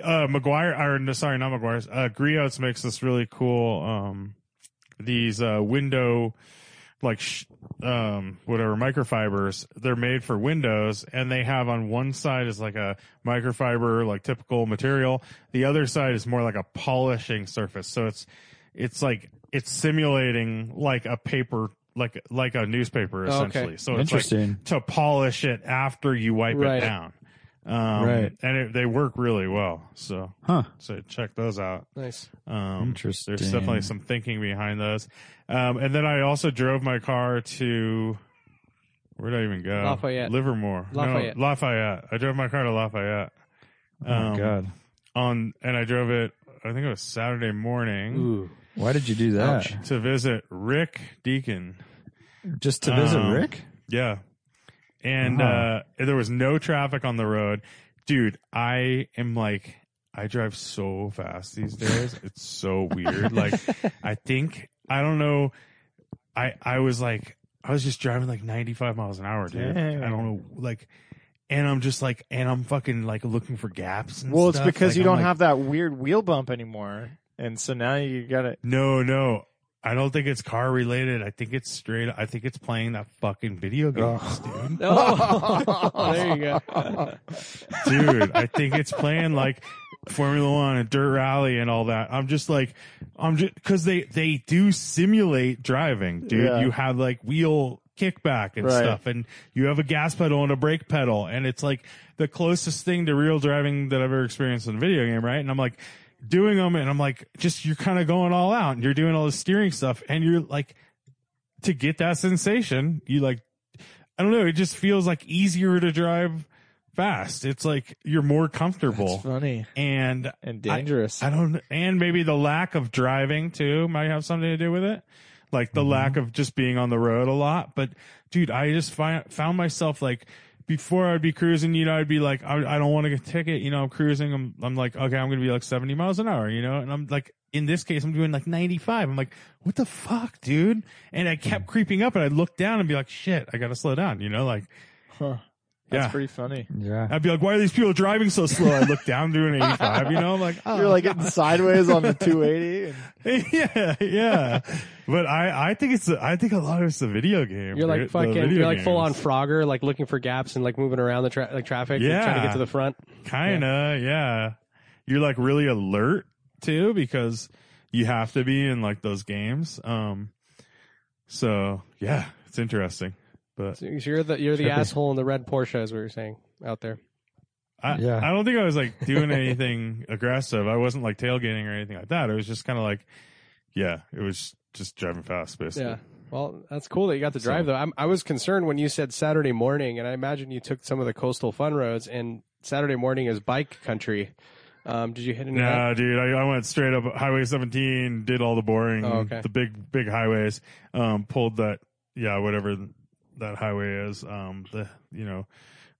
uh, Meguiar or no, sorry, not Meguiar's. Uh, Griots makes this really cool. Um, these uh window like sh- um whatever microfibers they're made for windows and they have on one side is like a microfiber like typical material the other side is more like a polishing surface so it's it's like it's simulating like a paper like like a newspaper
Oh, okay.
essentially so it's like
Interesting.
to polish it after you wipe
Right.
it down um
Right.
and it, they work really well so
Huh.
so check those out
Nice.
um,
Interesting.
There's definitely some thinking behind those. Um, and then I also drove my car to where did I even go?
Lafayette.
Livermore.
Lafayette.
No, Lafayette. I drove my car to Lafayette.
Oh
Um,
God.
On and I drove it. I think it was Saturday morning
Ooh.
Why did you do that?
to visit Rick Deacon.
Just to visit
Um,
Rick?
Yeah. And
Uh-huh.
uh there was no traffic on the road. Dude, I am like I drive so fast these (laughs) days. It's so weird. Like I think I don't know I I was like I was just driving like 95 miles an hour, dude.
Dang.
I don't know like and I'm just like and I'm fucking like looking for gaps and
Well, it's because
Like,
you
I'm
don't
like,
have that weird wheel bump anymore, and so now you got to.
No, no. I don't think it's car related. I think it's straight. I think it's playing that fucking video games, dude. (laughs)
Oh, (laughs) there you go. (laughs)
dude. I think it's playing like Formula One and Dirt Rally and all that. I'm just like, I'm just because they they do simulate driving, dude.
Yeah.
You have like wheel kickback and
Right.
stuff, and you have a gas pedal and a brake pedal, and it's like the closest thing to real driving that I've ever experienced in a video game, right? And I'm like doing them, and I'm like, just you're kind of going all out, and you're doing all the steering stuff, and you're like, to get that sensation, you like I don't know. It just feels like easier to drive fast. It's like you're more comfortable
That's funny
and
and dangerous.
I don't, and maybe the lack of driving too might have something to do with it. Like the mm-hmm. lack of just being on the road a lot. But dude, I just find, found myself like, before I'd be cruising, you know, I'd be like, I, I don't want to get a ticket, you know, I'm cruising. I'm, I'm like, okay, I'm going to be like 70 miles an hour, you know, and I'm like, in this case, I'm doing like 95. I'm like, what the fuck, dude? And I kept hmm. creeping up and I'd look down and be like, shit, I got to slow down, you know, like,
Huh. That's
yeah.
pretty funny.
Yeah.
I'd be like, why are these people driving so slow? I look down through an (laughs) 85, you know, I'm like, oh,
You're like getting sideways on the (laughs) 280. And,
yeah, yeah. But I, I think it's, a, I think a lot of it's the video game.
You're like fucking. You're like full on. Frogger, like looking for gaps and like moving around the tra- like traffic, and trying to get to the front.
Kinda, yeah. You're like really alert too because you have to be in like those games. Um, so yeah, it's interesting. But
So you're the you're the
Trippy.
asshole in the red Porsche, is what you're saying out there.
I,
Yeah.
I don't think I was like doing (laughs) anything aggressive. I wasn't like tailgating or anything like that. It was just kind of like, yeah, it was just driving fast, basically.
Yeah. Well, that's cool that you got to drive though. I'm, I was concerned when you said Saturday morning, and I imagine you took some of the coastal fun roads. And Saturday morning is bike country. Um, did you hit any? of that?
Nah, dude, I, I went straight up Highway 17, did all the boring,
Oh, okay.
the big, big highways, um, pulled that, yeah, whatever that highway is, um, the, you know,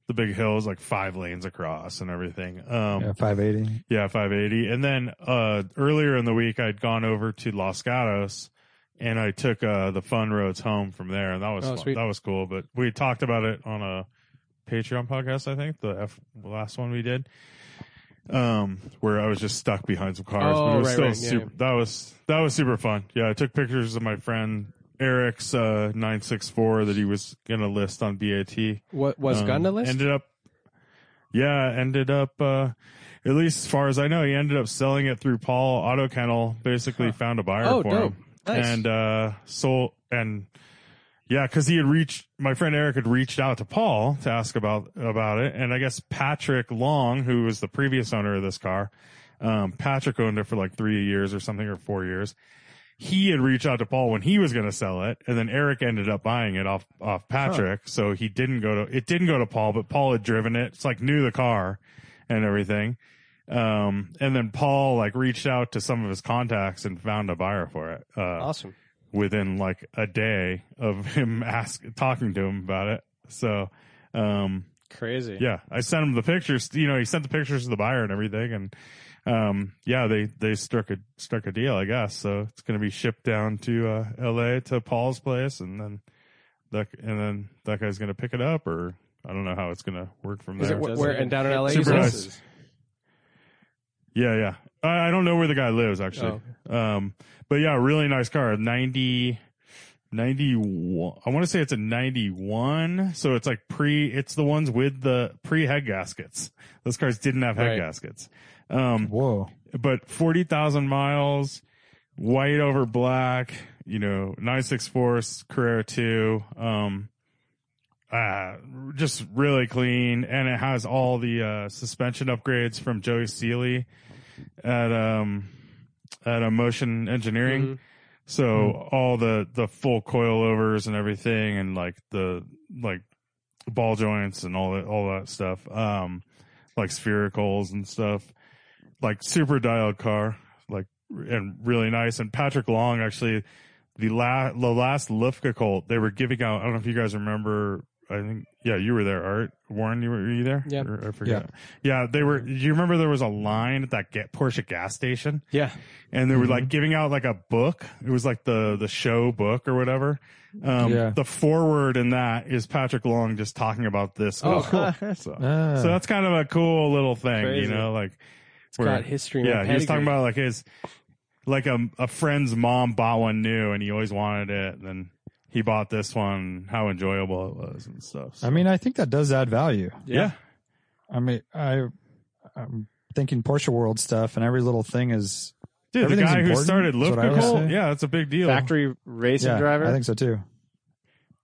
the big hills, like five lanes across and everything. Um,
Yeah. 580.
yeah, 580. And then, uh, earlier in the week, I'd gone over to Los Gatos and I took, uh, the fun roads home from there. And that was,
Oh,
that was cool. But we talked about it on a Patreon podcast, I think, the F, last one we did. Um, where I was just stuck behind some cars, but
Oh,
it was
right,
still
right. Yeah.
That was that was super fun. Yeah, I took pictures of my friend Eric's uh, nine six four that he was gonna list on BAT.
What was
Um,
gonna list?
Ended up, yeah, ended up. uh At least as far as I know, he ended up selling it through Paul Autokennel. Basically, found a buyer
Oh,
for
dope.
him,
Nice.
and uh sold and. Yeah, because he had reached my friend Eric had reached out to Paul to ask about about it, and I guess Patrick Long, who was the previous owner of this car, um, Patrick owned it for like three years or something or four years. He had reached out to Paul when he was going to sell it, and then Eric ended up buying it off off Patrick. So he didn't go to it didn't go to Paul, but Paul had driven it. It's like knew the car and everything. Um, and then Paul like reached out to some of his contacts and found a buyer for it. Uh,
awesome.
within like a day of (laughs) him ask talking to him about it. So, um,
Crazy.
yeah, I sent him the pictures. You know, he sent the pictures to the buyer and everything, and um, yeah, they they struck a struck a deal, I guess. So it's going to be shipped down to uh, L.A. to Paul's place, and then that and then that guy's going to pick it up, or I don't know how it's going to work from
Is
there.
it where, and down in LA?
Super nice. Yeah, yeah. I, I don't know where the guy lives actually. Um, but yeah, really nice car. 90, 91. I want to say it's a 91. So it's like pre, it's the ones with the pre head gaskets. Those cars didn't have head
Right.
gaskets. Um,
Whoa.
but 40,000 miles, white over black, you know, 964 Carrera 2. Um, uh, just really clean. And it has all the, uh, suspension upgrades from Joey Seeley at, um, at a motion engineering.
Mhm.
So all the, the full coilovers and everything and like the, like ball joints and all that, all that stuff. Um, like sphericals and stuff like super dialed car, like and really nice. And Patrick Long actually, the last the last Luftgekühlt they were giving out. I don't know if you guys remember. I think yeah, you were there, Art Warren. You were, were you there?
Yeah.
Or- I forget. Yeah, they were. Do you remember there was a line at that get Porsche gas station,
Yeah.
and they were like giving out like a book. It was like the the show book or whatever. Um,
Yeah.
The forward in that is Patrick Long just talking about this.
Oh, cool. (laughs)
So,
Ah.
so that's kind of a cool little thing,
Crazy.
you know, like
It's got history.
yeah, he was talking about like his like a a friend's mom bought one new and he always wanted it. And then he bought this one. How enjoyable it was and stuff. So,
I mean, I think that does add value.
yeah,
I mean, I, I'm thinking Porsche World stuff, and every little thing is.
dude, the guy who started
is what I
Lufka
always
Colt,
say.
yeah, that's a big deal.
Factory racing
Yeah,
driver.
I think so too.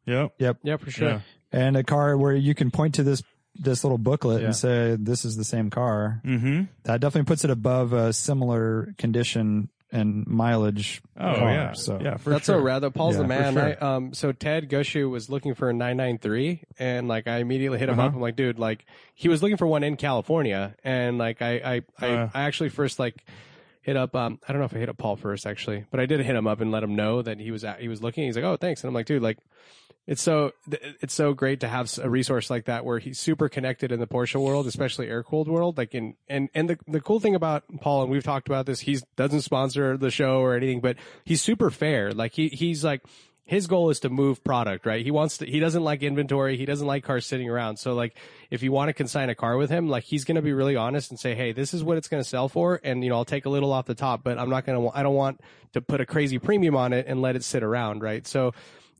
Yep. Yep.
Yeah, for sure.
Yeah.
And a car where you can point to this this little booklet
Yeah.
and say this is the same car.
Mm-hmm.
That definitely puts it above a similar condition and mileage.
Oh
car,
yeah,
So
yeah, for
That's
sure.
so rad. Though Paul's
Yeah,
the man.
sure.
I, um, so Ted Goshu was looking for a 993, and like I immediately hit him
Uh-huh.
up. I'm like, dude, like he was looking for one in California, and like I, I, I,
Uh.
I actually first like hit up. Um, I don't know if I hit up Paul first actually, but I did hit him up and let him know that he was at, he was looking. He's like, oh, thanks, and I'm like, dude, like. It's so it's so great to have a resource like that where he's super connected in the Porsche world, especially air cooled world. Like in and and the the cool thing about Paul and we've talked about this, he doesn't sponsor the show or anything, but he's super fair. Like he he's like his goal is to move product, right? He wants to, he doesn't like inventory. He doesn't like cars sitting around. So like, if you want to consign a car with him, like he's going to be really honest and say, Hey, this is what it's going to sell for. And, you know, I'll take a little off the top, but I'm not going to, I don't want to put a crazy premium on it and let it sit around, right? So,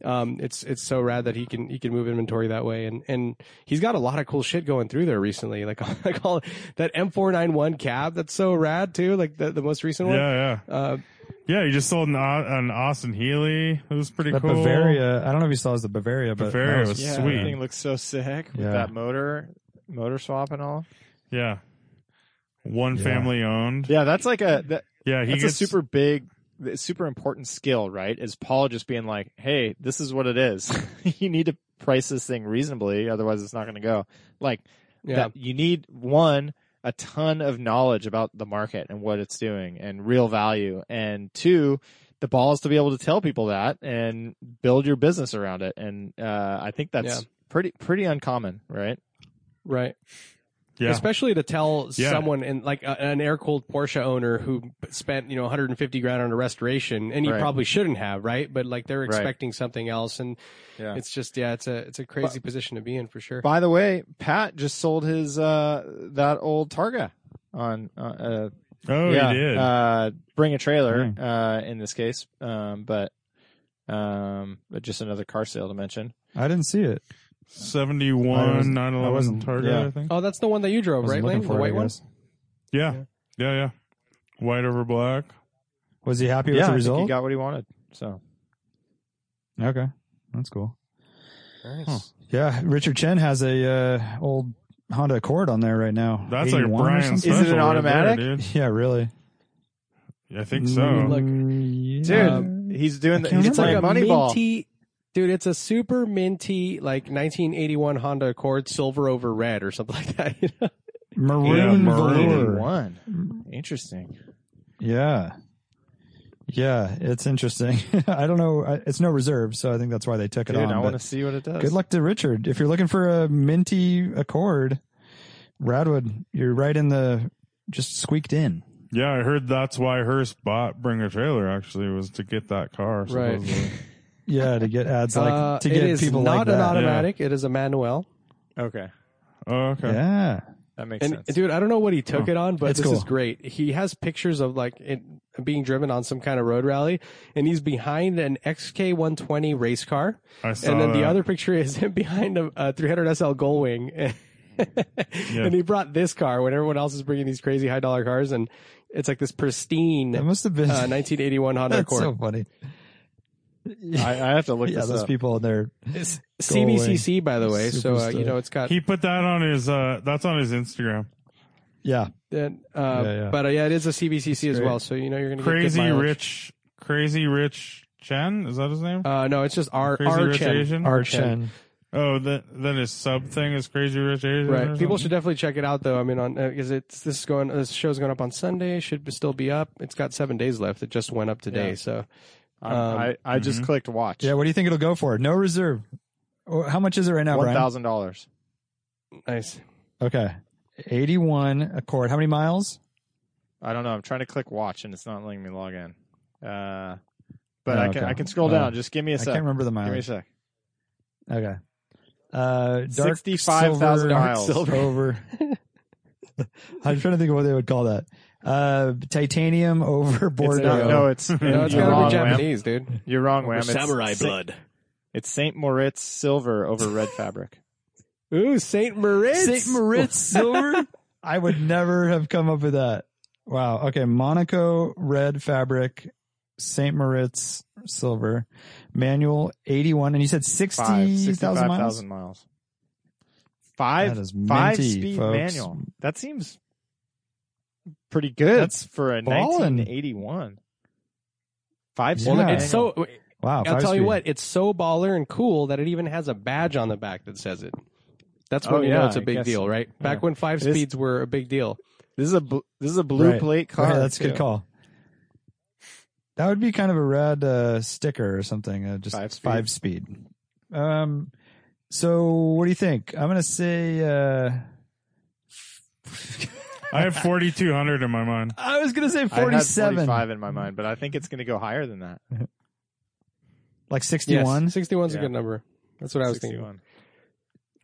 um, it's, it's so rad that he can, he can move inventory that way. And, and he's got a lot of cool shit going through there recently. Like, (laughs) like all that M491 cab. That's so rad too. Like the, the most recent one.
Yeah, yeah,
Uh,
yeah. You just sold an, an Austin Healey. It was pretty
the
cool.
Bavaria. I don't know if you saw it as the Bavaria, but
Bavaria
was,
was
Yeah,
sweet.
That thing looks so sick with
Yeah.
that motor, motor swap and all.
Yeah, one
Yeah.
family owned.
Yeah, that's like a that,
Yeah, he
that's
gets
a super big, super important skill, right? Is Paul just being like, "Hey, this is what it is. (laughs) you need to price this thing reasonably, otherwise it's not going to go." Like
yeah.
that, you need one a ton of knowledge about the market and what it's doing and real value, and two, the balls to be able to tell people that and build your business around it. And uh, I think that's
Yeah.
pretty pretty uncommon, right?
Right.
Yeah.
Especially to tell
Yeah.
someone in like a, an air cooled Porsche owner who spent, you know, 150 grand on a restoration and he
Right.
probably shouldn't have, right? But like they're
Right.
expecting something else and
Yeah.
it's just, yeah, it's a, it's a crazy position to be in for sure.
By the way, Pat just sold his uh that old Targa on uh, uh
oh,
yeah,
he did.
uh bring a trailer
Dang.
uh in this case um but um but just another car sale to mention.
I didn't see it. I
71
wasn't-
911
wasn't-
Targa,
yeah.
I think.
Oh, that's the one that you drove,
Wasn't
right,
looking
Lane?
for
The
it, I
white one?
guess.
Yeah. yeah, yeah, White over black.
Was he happy with
yeah,
the
I think he
result?
got what he wanted. So
okay, that's cool.
Nice.
Yeah, Richard Chen has a uh, old Honda Accord on there right now.
That's like
81 or
Brian
something?
Is it an
Special right
automatic?
there, dude.
Yeah, really.
I think so.
Look,
dude,
yeah.
he's doing the, he's
It's like
playing
a
Moneyball.
minty, dude. It's a super minty, like 1981 Honda Accord, silver over red or something (laughs) like that. You know?
maroon
Yeah, maroon.
velour.
One. Mm. Interesting.
Yeah. Yeah, it's interesting. (laughs) I don't know. It's no reserve, so I think that's why they took it
Dude,
on.
I
but
want to see what it does.
Good luck to Richard. If you're looking for a minty Accord, Radwood, you're right in the just squeaked in.
Yeah, I heard that's why Hearst bought Bring a Trailer actually was to get that car.
Right. (laughs)
supposedly.
Yeah, to get ads like
Uh,
to
it
get
is
people
not
like
an
that.
automatic. It is a manual.
Okay.
oh, okay.
Yeah.
That makes
And
sense.
dude, I don't know what he took
Oh,
it on, but
it's
this is great. He has pictures of like it being driven on some kind of road rally, and he's behind an XK120 race car,
I saw
and then the
that.
other picture (laughs) is him behind a, a 300 SL Gullwing. (laughs) And he brought this car when everyone else is bringing these crazy high dollar cars, and it's like this pristine
That
uh,
must have been
1981 (laughs) Honda
that's
Accord.
so funny.
I, I have to look
yeah,
this
those
up.
people in there.
It's CVCC, by the way. So uh,
Super
you know it's got
He put that on his. uh That's on his Instagram.
Yeah.
that. Uh,
Yeah, yeah.
But uh, yeah, it is a CVCC as well. So you know you're gonna get good
Crazy
mileage.
Rich, Crazy Rich Chen. Is that his name?
Uh, no, it's just R
Crazy
R
Rich
Chen.
Asian?
R
Art
Chen.
Chen.
oh, then then his sub thing is Crazy Rich Asian. or
Right. People
something?
should definitely check it out though. I mean, on because it's this is going this show's going up on Sunday. Should still be up. It's got seven days left. It just went up today.
Yeah.
So
I'm-
Um,
I, I just
mhm.
clicked watch.
Yeah, what do you think it'll go for? No reserve. Oh, How much is it right now,
thousand dollars.
nice.
Okay. 81 Accord. How many miles?
I don't know. I'm trying to click watch and it's not letting me log in. Uh, but
Oh,
I can
okay.
I can scroll
Uh,
down. Just give me a sec.
I can't remember the miles.
Give me a sec.
Okay. Uh, dark
65,000
silver-
miles.
silver over. (laughs) (laughs) I'm trying to think of what they would call that. Uh, titanium (laughs) over
It's
Bordeaux.
not, no, it's,
No, it's
you're
got to
wrong,
be
Wham.
Japanese, dude.
You're wrong, Wham. It's
Samurai blood.
It's Saint Moritz silver over red fabric. (laughs)
Ooh, Saint Moritz.
Saint Moritz silver. (laughs) I would never have come up with that. Wow. Okay. Monaco red fabric, Saint Moritz silver, manual 81. And you said
Five,
60,000 miles?
miles. Five,
That is
five speed
folks.
manual. That seems pretty good
That's
for a
ballin'.
1981. Five
Yeah.
speed.
Well, it's so.
Wow.
I'll
five
tell you what, it's so baller and cool that it even has a badge on the back that says it. That's when
Oh,
you know it's a big
guess.
deal, right? Back
Yeah.
when five
It is-
speeds were a big deal.
This is a bl- this is a blue
Right.
plate car.
Yeah, that's a good call. That would be kind of a rad uh, sticker or something. Uh, just
Five speed.
five speed. Um. So what do you think? I'm gonna say. Uh, (laughs)
I have 4,200 in my mind.
I was gonna say 47.
I had 45 in my mind, but I think it's going to go higher than that.
like 61.
Yes, 61's
Yeah.
a good number. That's what I was thinking.
61.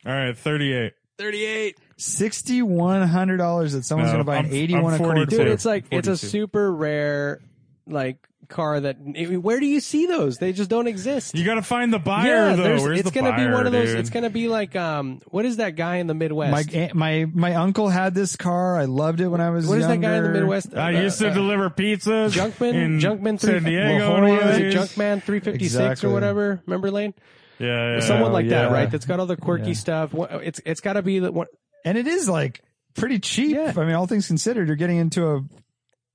All right, 38.
38.
Sixty-one hundred dollars that someone's
No,
going to buy an
I'm-
eighty-one
I'm
Accord.
42.
Dude,
Two.
it's like it's a
42.
super rare like car that where do you see those? They just don't exist.
You got to find the buyer,
yeah,
though. Where's
it's
the
gonna be one of those.
dude?
It's gonna be like um, what is that guy in the Midwest?
My my my uncle had this car. I loved it when I was.
what is that guy in the. Midwest?
I
Uh,
used to
uh,
deliver pizzas.
Junkman,
in
Junkman three,
San Diego.
La
one
is it. Junkman three fifty six
Exactly.
or whatever? Remember Lane?
Yeah, yeah.
Someone like that, right? That's got all the quirky
Yeah.
stuff. It's it's got to be the one.
and it is like pretty cheap.
Yeah.
I mean, all things considered, you're getting into a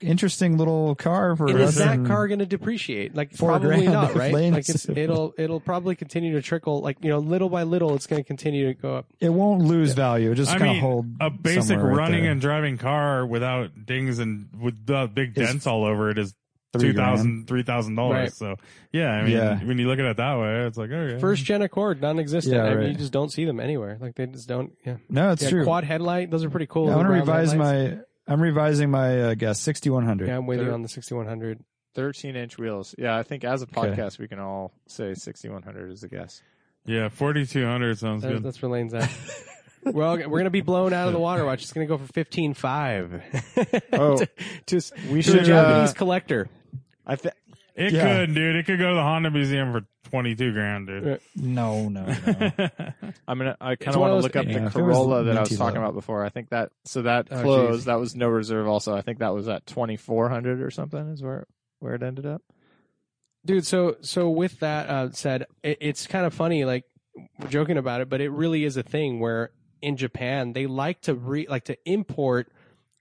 interesting little car for
And
less
is that
mm.
car going to depreciate? Like
four
probably
grand
not, (laughs) right? Like it's it'll it'll probably continue to trickle. Like you know, little by little, it's going to continue to go up.
It won't lose value. It just
I
kind of hold
a basic
somewhere right
running and driving car without dings and with the big
Is
dents all over it is
three
two thousand, three thousand
Right.
dollars. So yeah, I mean,
Yeah.
when you look at it that way, it's like okay.
First gen Accord, non-existent.
Yeah,
I mean, you just don't see them anywhere. Like they just don't. Yeah,
No, it's
yeah
true.
quad headlight. Those are pretty cool.
Yeah, I want to revise
headlights.
my. I'm revising my uh, guess. 6100.
Yeah, I'm with you on the 6100.
13 inch wheels. Yeah, I think as a
Okay.
podcast, we can all say 6100 is a guess.
yeah, forty two hundred sounds
That,
good.
that's where Lane's at. (laughs) well, we're gonna be blown out of the water. Watch. It's gonna go for fifteen five. (laughs)
Oh, (laughs)
to, to,
we
to a
should,
Japanese
uh,
collector.
I think
It
Yeah.
could, dude. It could go to the Honda Museum for twenty two grand, dude.
Yeah.
No, no, no. (laughs)
I'm gonna. I
It's
kind of
one
want
of
to
those-
look up
yeah,
the
if it was
Corolla that I was
minty
talking
low.
about before. I think that so that
Oh,
closed.
geez.
that was no reserve. Also, I think that was at 2400 or something. Is where where it ended up.
dude so so with that uh, said it, it's kind of funny like we're joking about it but it really is a thing where in japan they like to re like to import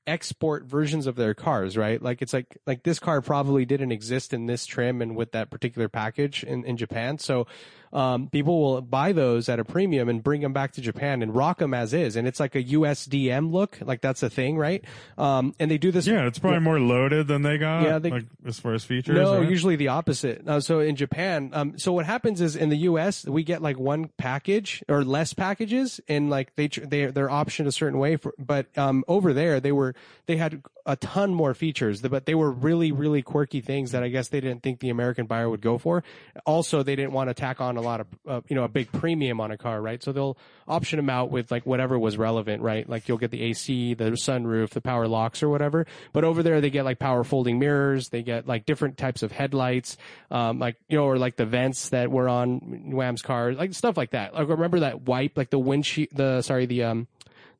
export versions of their cars right? Like it's like like this car probably didn't exist in this trim and with that particular package in, in japan. So um, people will buy those at a premium and bring them back to Japan and rock them as is, and it's like a USDM look, like that's a thing, right? Um, and they do this.
Yeah, it's probably more loaded than they got.
Yeah, they-
like as far as features.
No,
right?
usually the opposite. Uh, so in Japan, um, so what happens is in the U.S. we get like one package or less packages, and like they they they're optioned a certain way. For, but um, over there they were they had a ton more features, but they were really really quirky things that I guess they didn't think the American buyer would go for. Also, they didn't want to tack on a lot of uh, you know a big premium on a car, right? So they'll option them out with like whatever was relevant, right? Like you'll get the AC, the sunroof, the power locks, or whatever. But over there, they get like power folding mirrors. They get like different types of headlights, um, like you know, or like the vents that were on Wham's car, like stuff like that. Like remember that wipe, like the windshield, the sorry, the um,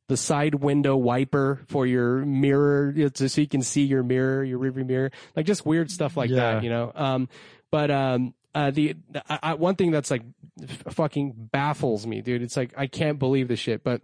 the side window wiper for your mirror, so so you can see your mirror, your rearview mirror, like just weird stuff like
Yeah.
that, you know. Um, but um, uh, the I, I, one thing that's like f- fucking baffles me, dude. It's like I can't believe this shit, but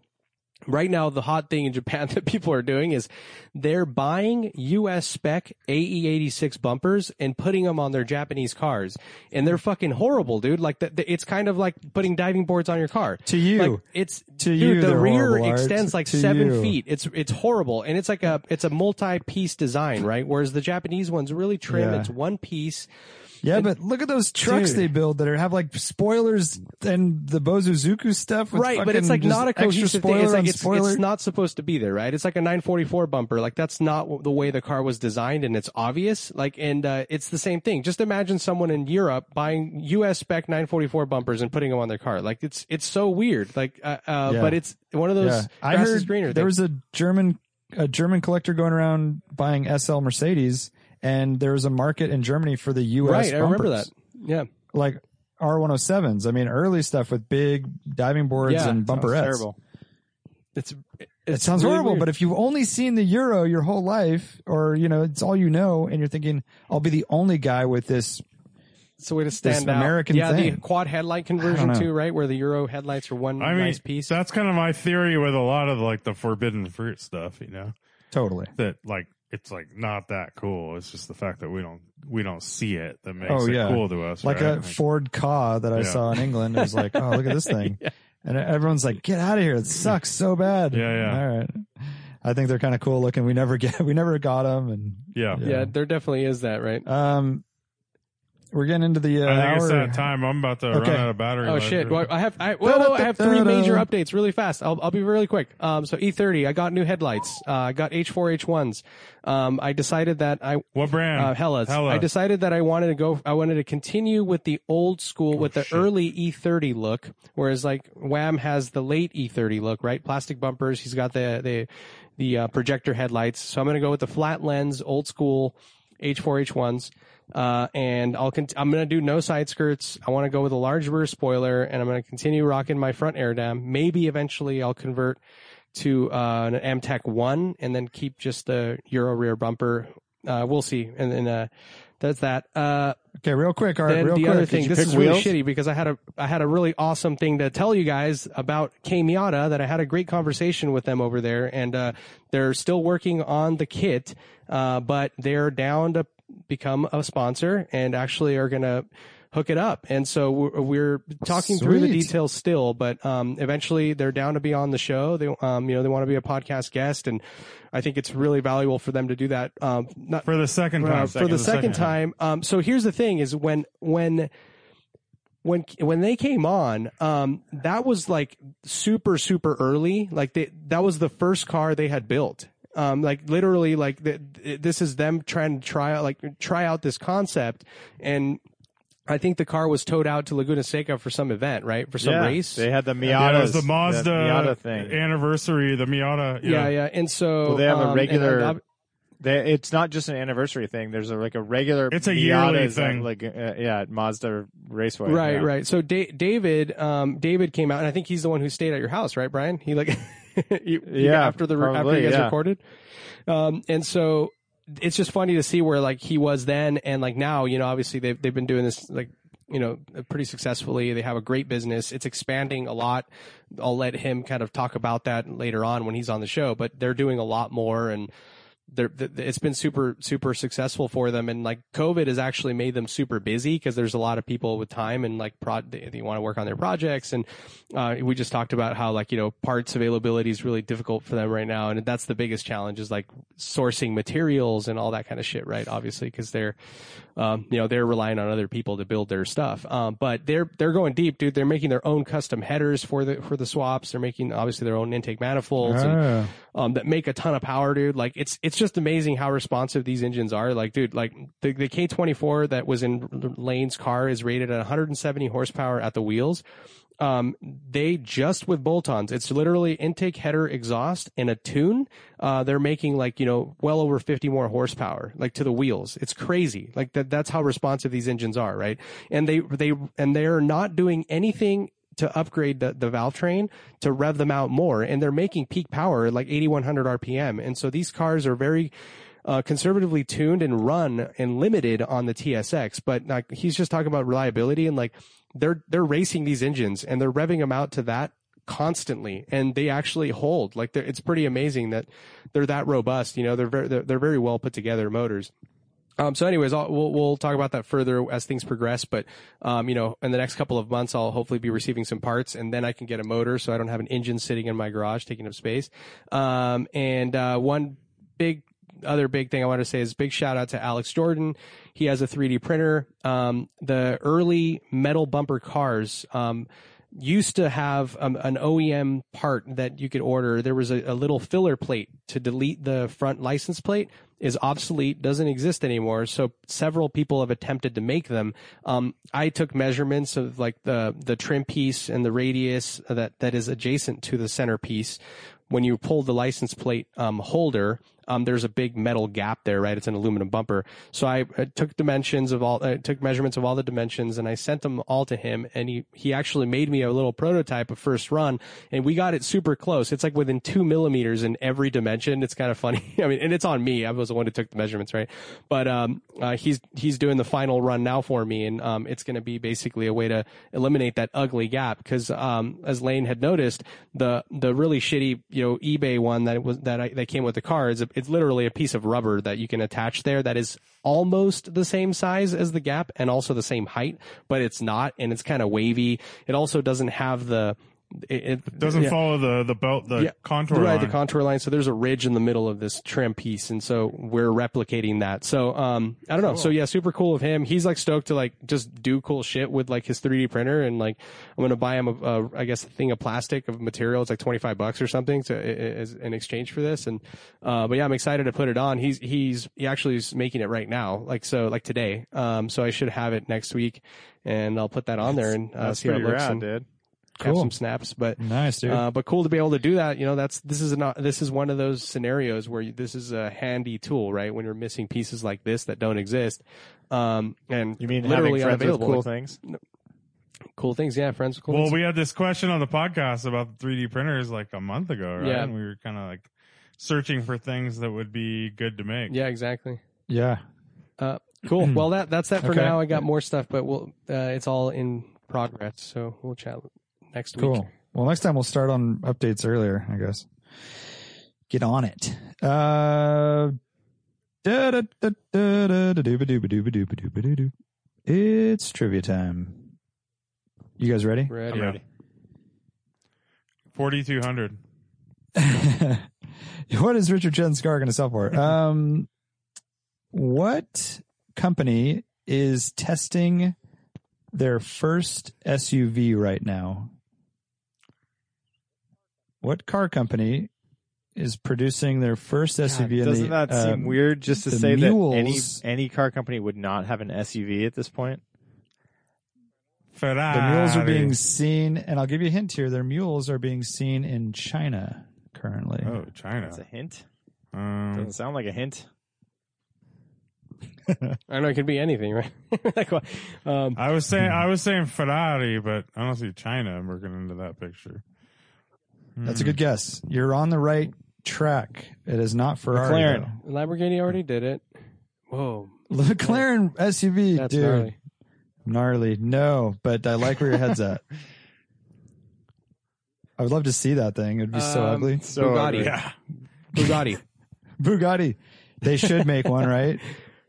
right now the hot thing in Japan (laughs) that people are doing is they're buying US spec AE86 bumpers and putting them on their Japanese cars. And they're fucking horrible, dude. Like the, the, it's kind of like putting diving boards on your car.
To you.
Like it's
To
dude,
you,
the rear extends like seven
you.
feet. It's it's horrible, and it's like a it's a multi-piece design, right? Whereas the Japanese one's really trim.
Yeah.
It's one piece.
Yeah, but look at those trucks
Dude.
they build that are have like spoilers and the Bosozoku stuff. With
right, but it's like not a cohesive thing.
spoiler
It's like it's, it's not supposed to be there, right? It's like a 944 bumper. Like that's not the way the car was designed, and it's obvious. Like, and uh, it's the same thing. Just imagine someone in Europe buying US spec 944 bumpers and putting them on their car. Like it's it's so weird. Like, uh, uh,
Yeah.
but it's one of those
yeah. I heard
greener.
there
things.
was a German a German collector going around buying SL Mercedes, and there was a market in Germany for the US.
right. I remember that. Yeah.
like R107s. I mean, early stuff with big diving boards
Yeah,
and
Sounds
bumperettes.
terrible.
It's
It sounds horrible, but if you've only seen the Euro your whole life, or you know, it's all you know, and you're thinking, "I'll be the only guy with this."
it's a way to stand out.
American
yeah, the quad headlight conversion
know.
too, right? Where the Euro headlights are one
I mean,
nice piece.
that's kind of my theory with a lot of like the forbidden fruit stuff. You know,
Totally.
that like it's like not that cool. It's just the fact that we don't we don't see it that makes
Oh,
it cool to us.
like
right?
a Ford Ka that I
Yeah.
saw in England. It was like, oh, look at this (laughs) thing. And everyone's like, get out of here. It sucks so bad.
Yeah, yeah.
All right. I think they're kind of cool looking. We never get, we never got them. And
yeah.
Yeah, there definitely is that, right?
um, we're getting into the uh,
I think
hour.
it's that time. I'm about to
Okay.
run out of battery.
Oh
life
shit! Well, I have I, well, well, I have three major updates really fast. I'll I'll be really quick. Um, so E30, I got new headlights. Uh, I got H4 H1s. Um, I decided that I
what brand?
uh, Hellas.
Hella.
I decided that I wanted to go. I wanted to continue with the old school, with the
shit.
early E30 look, whereas like Wham has the late E30 look, right? Plastic bumpers. He's got the the the uh, projector headlights. So I'm going to go with the flat lens, old school H4 H1s. Uh, and I'll I'm going to do no side skirts. I want to go with a large rear spoiler, and I'm going to continue rocking my front air dam. Maybe eventually I'll convert to uh, an M-Tech one, and then keep just the Euro rear bumper. Uh, we'll see. And then uh, that's that. Uh,
Okay, real quick. All right, real
the
quick.
other thing, this is really shitty because I had a I had a really awesome thing to tell you guys about K Miata that I had a great conversation with them over there, and uh, they're still working on the kit, uh, but they're down to become a sponsor and actually are gonna hook it up. And so we're, we're talking through the details still, but um, eventually they're down to be on the show. They um, you know they want to be a podcast guest, and I think it's really valuable for them to do that. Um, not
for the second
uh,
time.
for the second, time. Um, so here's the thing: is when when when when they came on, um, that was like super super early. Like they, that was the first car they had built. Um, like literally, like the, this is them trying to try out like try out this concept, and I think the car was towed out to Laguna Seca for some event, right? For some
yeah,
race.
They had the Miata.
Yeah, it was the Mazda
Miata thing.
anniversary. The Miata.
yeah, yeah. yeah. And so
Well, they have a
um, and
regular-
I've-
They, it's not just an anniversary thing. There's a, like a regular.
It's a
Miata
yearly
is at,
thing.
Like uh, yeah, at Mazda Raceway.
Right,
yeah.
right. So da- David, um, David came out, and I think he's the one who stayed at your house, right, Brian? He like, you, (laughs) you- (laughs)
Yeah,
after the after
probably,
you guys
yeah.
recorded, um, and so it's just funny to see where like he was then and like now. You know, obviously they've they've been doing this like you know pretty successfully. They have a great business. It's expanding a lot. I'll let him kind of talk about that later on when he's on the show. But they're doing a lot more and they're, it's been super super successful for them. And like covid has actually made them super busy because there's a lot of people with time and like pro- they, they want to work on their projects. And uh, we just talked about how like you know parts availability is really difficult for them right now. And that's the biggest challenge is like sourcing materials and all that kind of shit right? Obviously because they're um, you know they're relying on other people to build their stuff. Um, but they're they're going deep dude. They're making their own custom headers for the for the swaps. They're making obviously their own intake manifolds and
Ah.
um, that make a ton of power, dude. Like it's it's just amazing how responsive these engines are. Like, dude, like the the K24 that was in Lane's car is rated at 170 horsepower at the wheels. Um, they just with bolt-ons, it's literally intake, header, exhaust, and a tune. Uh, they're making like you know well over 50 more horsepower, like to the wheels. It's crazy. Like that. That's how responsive these engines are, right? And they they and they're not doing anything to upgrade the, the valve train to rev them out more. And they're making peak power like 8100 RPM. And so these cars are very uh, conservatively tuned and run and limited on the TSX. But like he's just talking about reliability and like they're they're racing these engines and they're revving them out to that constantly and they actually hold like it's pretty amazing that they're that robust you know they're very they're, they're very well put together motors um, so, anyways, I'll, we'll we'll talk about that further as things progress. But um, you know, in the next couple of months, I'll hopefully be receiving some parts, and then I can get a motor, so I don't have an engine sitting in my garage taking up space. Um, and uh, one big other big thing I want to say is big shout out to Alex Jordan. He has a 3D printer. Um, the early metal bumper cars. Um, used to have um, an OEM part that you could order. There was a, a little filler plate to delete the front license plate is obsolete, doesn't exist anymore. So several people have attempted to make them. Um, I took measurements of like the the trim piece and the radius that that is adjacent to the center piece. When you pull the license plate um, holder, um, there's a big metal gap there, right? It's an aluminum bumper. So I uh, took dimensions of all, uh, took measurements of all the dimensions, and I sent them all to him. And he he actually made me a little prototype of first run, and we got it super close. It's like within two millimeters in every dimension. It's kind of funny. (laughs) I mean, and it's on me. I was the one who took the measurements, right? But um, uh, he's he's doing the final run now for me, and um, it's going to be basically a way to eliminate that ugly gap because um, as Lane had noticed, the the really shitty you know eBay one that was that I, that came with the car is a, it's literally a piece of rubber that you can attach there that is almost the same size as the gap and also the same height, but it's not, and it's kind of wavy. It also doesn't have the it, it
Doesn't
yeah.
follow the the belt the
Yeah,
contour
right
line.
the contour line. So there's a ridge in the middle of this trim piece and so we're replicating that. So um i don't know. So yeah super cool of him. He's like stoked to like just do cool shit with like his 3d printer and like i'm gonna buy him a, a i guess a thing of plastic of material. It's like 25 bucks or something to as in exchange for this. And uh but yeah i'm excited to put it on. He's he's he actually is making it right now like so like today. Um so i should have it next week and i'll put that on there and uh, see how it looks
rad,
and
dude.
Have some snaps but
Nice, dude.
uh, but cool to be able to do that. You know, that's this is not this is one of those scenarios where you, this is a handy tool, right? When you're missing pieces like this that don't exist, um, and
You mean
literally
having friends with
unavailable.
cool things?
cool things, yeah, friends with cool
well,
things.
we had this question on the podcast about 3D printers like a month ago, right?
Yeah.
And we were kind of like searching for things that would be good to make.
yeah, exactly.
yeah.
Uh, cool. (clears throat) well, that that's that for
Okay.
now. I got more stuff, but we'll uh, it's all in progress, so we'll chat next week.
Cool. Well, next time we'll start on updates earlier, I guess. Get on it. Uh. It's trivia time. You guys ready?
Ready?
Yeah. 4200. (laughs)
what is Richard Chen's car going to sell for? Um, what company is testing their first SUV right now? What car company is producing their first SUV? in
Doesn't
the,
that
uh,
seem weird just to
the
say that any any car company would not have an SUV at this point?
Ferrari.
The mules are being seen, and I'll give you a hint here. Their mules are being seen in China currently.
Oh, China.
That's a hint.
Um,
Doesn't sound like a hint. (laughs)
I don't know. It could be anything, right? (laughs) like, um,
I was saying I was saying Ferrari, but I don't see China working into that picture.
That's a good guess. You're on the right track. It is not Ferrari.
McLaren.
Lamborghini already did it. Whoa,
though. McLaren SUV,
that's
dude.
gnarly.
Gnarly. No, but I like where your head's at. (laughs) I would love to see that thing. It'd be so
Um,
ugly.
So
Bugatti.
Yeah. (laughs)
Bugatti.
Bugatti. They should make one, right?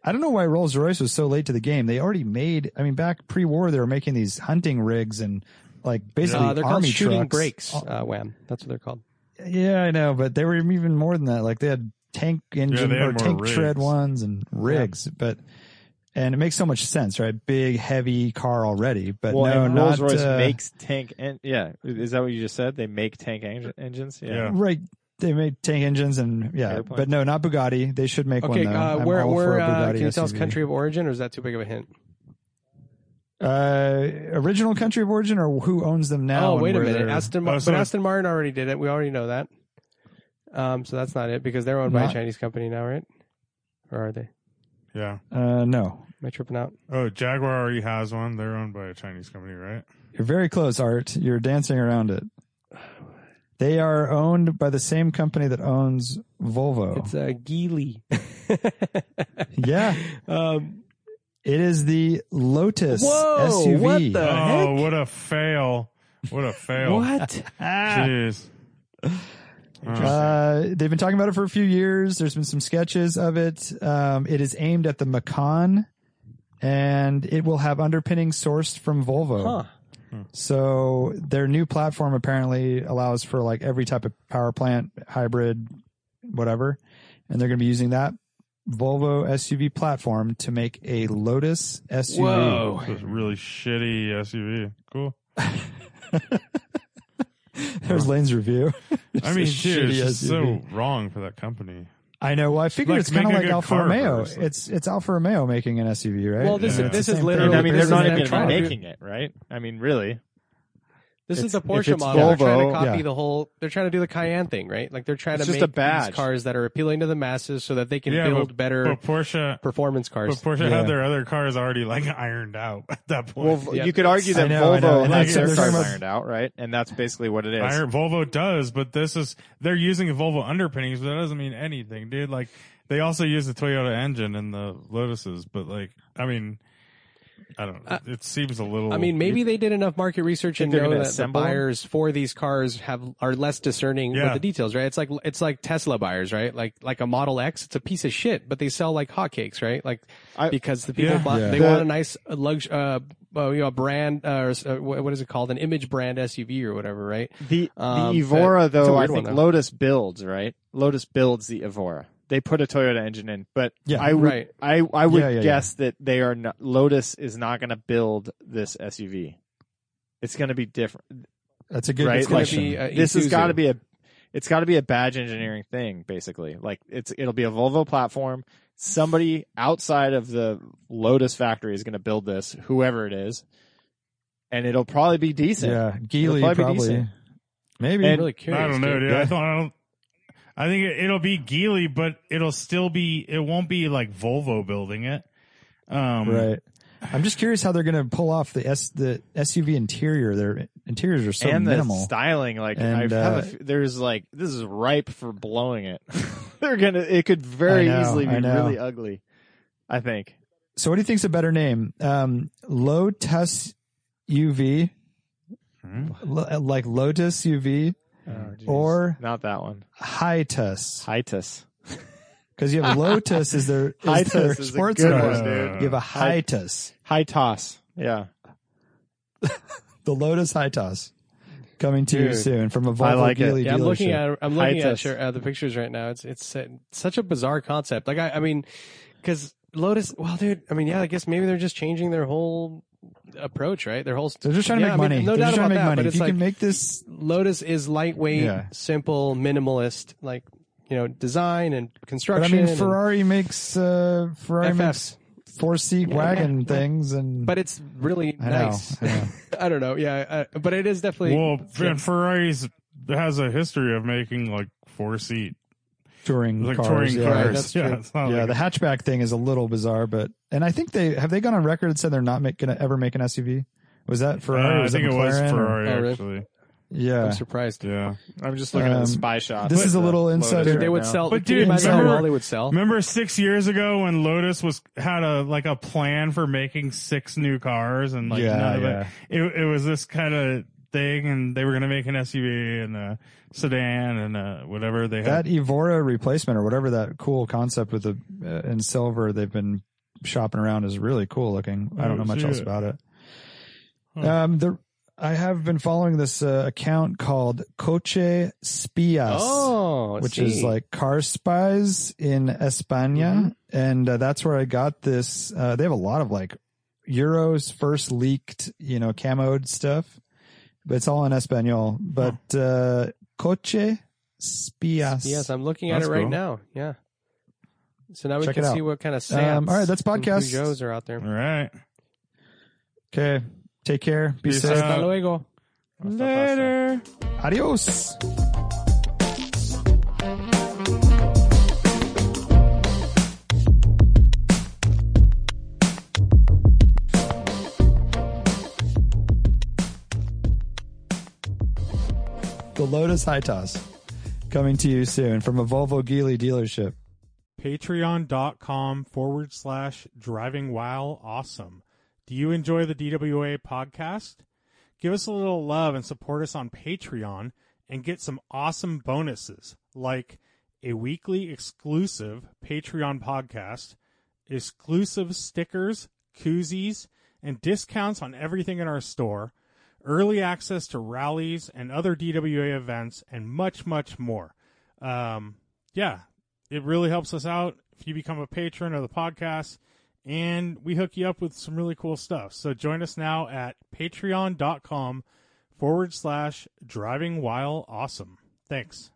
I don't know why Rolls Royce was so late to the game. They already made. I mean, back pre-war, they were making these hunting rigs and like basically
Uh, they're called
army
shooting
trucks.
brakes.
Oh,
Uh, wham. That's what they're called.
yeah, I know, but they were even more than that. Like they had tank engine
they had
or tank
rigs.
tread ones and rigs, but and it makes so much sense, right? Big, heavy car already, but
well,
no,
and
not
Rolls Royce
uh,
makes tank. En- yeah, is that what you just said? They make tank en- engines. Yeah.
Yeah.
right. They made tank engines and yeah,
Airplanes.
but no, not Bugatti. They should make
Okay,
one though.
uh,
I'm
where
for
where
a
uh,
Bugatti
can you tell us country of origin, or is that too big of a hint?
Uh, original country of origin or who owns them now?
oh, wait a minute,
they're-
Aston, Mar-
Oh,
but
it's-
Aston Martin already did it. We already know that. Um, so that's not it because they're owned by a Chinese company now, right? Or are they?
Yeah.
Uh, no,
Am I tripping out?
Oh, Jaguar already has one. They're owned by a Chinese company, right?
you're very close, Art. You're dancing around it. They are owned by the same company that owns Volvo.
It's uh, Geely. (laughs)
yeah,
um,
it is the Lotus
Whoa,
SUV.
what the-
oh,
heck?
what a fail! What a fail!
what? (laughs)
Jeez.
Uh, they've been talking about it for a few years. There's been some sketches of it. Um, it is aimed at the Macan, and it will have underpinning sourced from Volvo.
Huh.
So their new platform apparently allows for like every type of power plant, hybrid, whatever, and they're going to be using that Volvo SUV platform to make a Lotus SUV.
Whoa.
This is a really shitty SUV. Cool. (laughs)
There's Lane's review. (laughs)
I mean,
It's a
dude, it's
shitty
just so wrong for that company.
I know. Well, I figured
Like,
it's kind of like
good
Alfa Romeo.
first.
It's it's Alfa Romeo making an SUV, right?
Well, this
Yeah.
is this is literally.
I mean, they're not even
trying to do-
making it, right? I mean, really.
This is
It's-
the Porsche
it's
model. they're trying to copy
Yeah.
the whole. They're trying to do the Cayenne thing, right? Like they're trying
It's
to
just
make
a badge.
these cars that are appealing to the masses, so that they can
Yeah,
build
but-
better
But Porsche,
performance cars. but.
Porsche
Yeah.
had their other cars already like (laughs) ironed out at that point.
Well,
Yeah.
you could argue that
know,
Volvo
And
has
that's-
their cars
talking
ironed out, right? And that's basically what it is.
Iron, Volvo does, but this is they're using a Volvo underpinnings, but that doesn't mean anything, dude. Like they also use the Toyota engine in the Lotuses, but like I mean, I don't know. It seems a little.
I mean, maybe they did enough market research and know
gonna
that the
assemble 'em?
buyers for these cars have are less discerning
Yeah.
with the details, right? It's like it's like Tesla buyers, right? Like like a Model X, it's a piece of shit, but they sell like hotcakes, right? Like
I-
because the people
Yeah.
buy,
Yeah.
they
The-
want a nice lux uh, uh, you know, brand uh, or uh, what what is it called? An image brand SUV or whatever, right?
The
Um,
the Evora though, I think
one, though.
Lotus builds right. Lotus builds the Evora. They put a Toyota engine in, but
Yeah.
I would
Right.
I I would
Yeah, yeah,
guess that they are not. Lotus is not going to build this SUV. It's going to be different.
That's a good
Right,
It's going
question.
to be uh,
this has got to be a it's got to be a badge engineering thing basically like it's it'll be a volvo platform somebody outside of the lotus factory is going to build this whoever it is and it'll probably be decent
yeah, Geely
probably be
probably.
decent.
Maybe.
I'm really curious.
I don't know,
dude.
dude. I thought I don't. I think it, it'll be Geely, but it'll still be. It won't be like Volvo building it. Um,
Right. I'm just curious how they're going to pull off the S the SUV interior. Their interiors are so
and the
minimal.
styling like I
And,
have a
uh,
there's like this is ripe for blowing it (laughs) they're gonna it could very
know,
easily be really ugly i think
So what do you think's a better name? Um, Lotus UV,
Hmm?
Lo- like Lotus UV,
Oh,
or
not that one
Hitus?
hitus
Because (laughs) you have Lotus is their, is their
is
sports
good
car.
dude
You have a
Hi-
Hitus,
high toss yeah (laughs)
the Lotus Hitus, coming to you soon from a Volvo
I like it.
Geely
Yeah, I'm looking at I'm looking at
Hiatus.
your, uh, the pictures right now. It's it's uh, such a bizarre concept. Like I I mean, because Lotus. Well, dude. I mean, yeah. I guess maybe they're just changing their whole approach, right? Their whole.
They're just trying to
yeah,
make
I mean,
money.
No
They're
doubt
just trying to
about
make
that.
money.
But
If
it's
you
like
can make this,
Lotus is lightweight,
Yeah.
simple, minimalist, like you know, design and
but I
construction.
mean,
and
Ferrari makes uh, Ferrari makes four seat wagon things, and
But it's really
I know,
nice.
I know. (laughs)
I don't know. Yeah, uh, but it is definitely.
Well, and Ferrari's has a history of making like four seat,
touring
like
cars.
touring
yeah.
cars.
that's (laughs)
yeah, it's not
Yeah,
like-
the hatchback thing is a little bizarre, but and I think they have they gone on record and said they're not make, gonna ever make an SUV. Was that Ferrari?
Uh, I think
that
it was
McLaren, or-
Ferrari
Oh,
actually.
Yeah,
I'm surprised.
Yeah.
I'm just looking at
Um,
the spy shot.
this is a little insider-
Dude, they would sell.
But dude,
imagine how
remember-
well they would sell?
Remember six years ago when Lotus was had a like a plan for making six new cars and like
Yeah,
none of
yeah.
it, it it was this kind of thing and they were gonna make an SUV and a sedan and uh whatever they
that. Evora replacement or whatever that cool concept with the uh, in silver they've been shopping around is really cool looking. I don't know much else
it.
about it.
Huh.
Um, the I have been following this uh, account called Coche Spias.
Oh,
which
see.
is like car spies in España.
Mm-hmm.
And uh, that's where I got this. Uh, they have a lot of like Euro's first leaked, you know, camoed stuff, but it's all in Espanol. But, uh, Coche Spias.
Yes, I'm looking at
That's
it right
cool.
now. Yeah. So now we
Check
can see what kind of Seats
Um, all right, that's podcast.
Peugeots are out there.
All right.
Okay. Take care. Be
Peace
safe.
out.
Hasta luego.
Later.
Adios. The Lotus Hightoss coming to you soon from a Volvo Geely dealership.
Patreon.com forward slash driving while awesome. Do you enjoy the DWA podcast? Give us a little love and support us on Patreon and get some awesome bonuses like a weekly exclusive Patreon podcast, exclusive stickers, koozies, and discounts on everything in our store, early access to rallies and other DWA events, and much, much more. Um, yeah, it really helps us out if you become a patron of the podcast and we hook you up with some really cool stuff. So join us now at patreon.com forward slash driving while awesome. Thanks.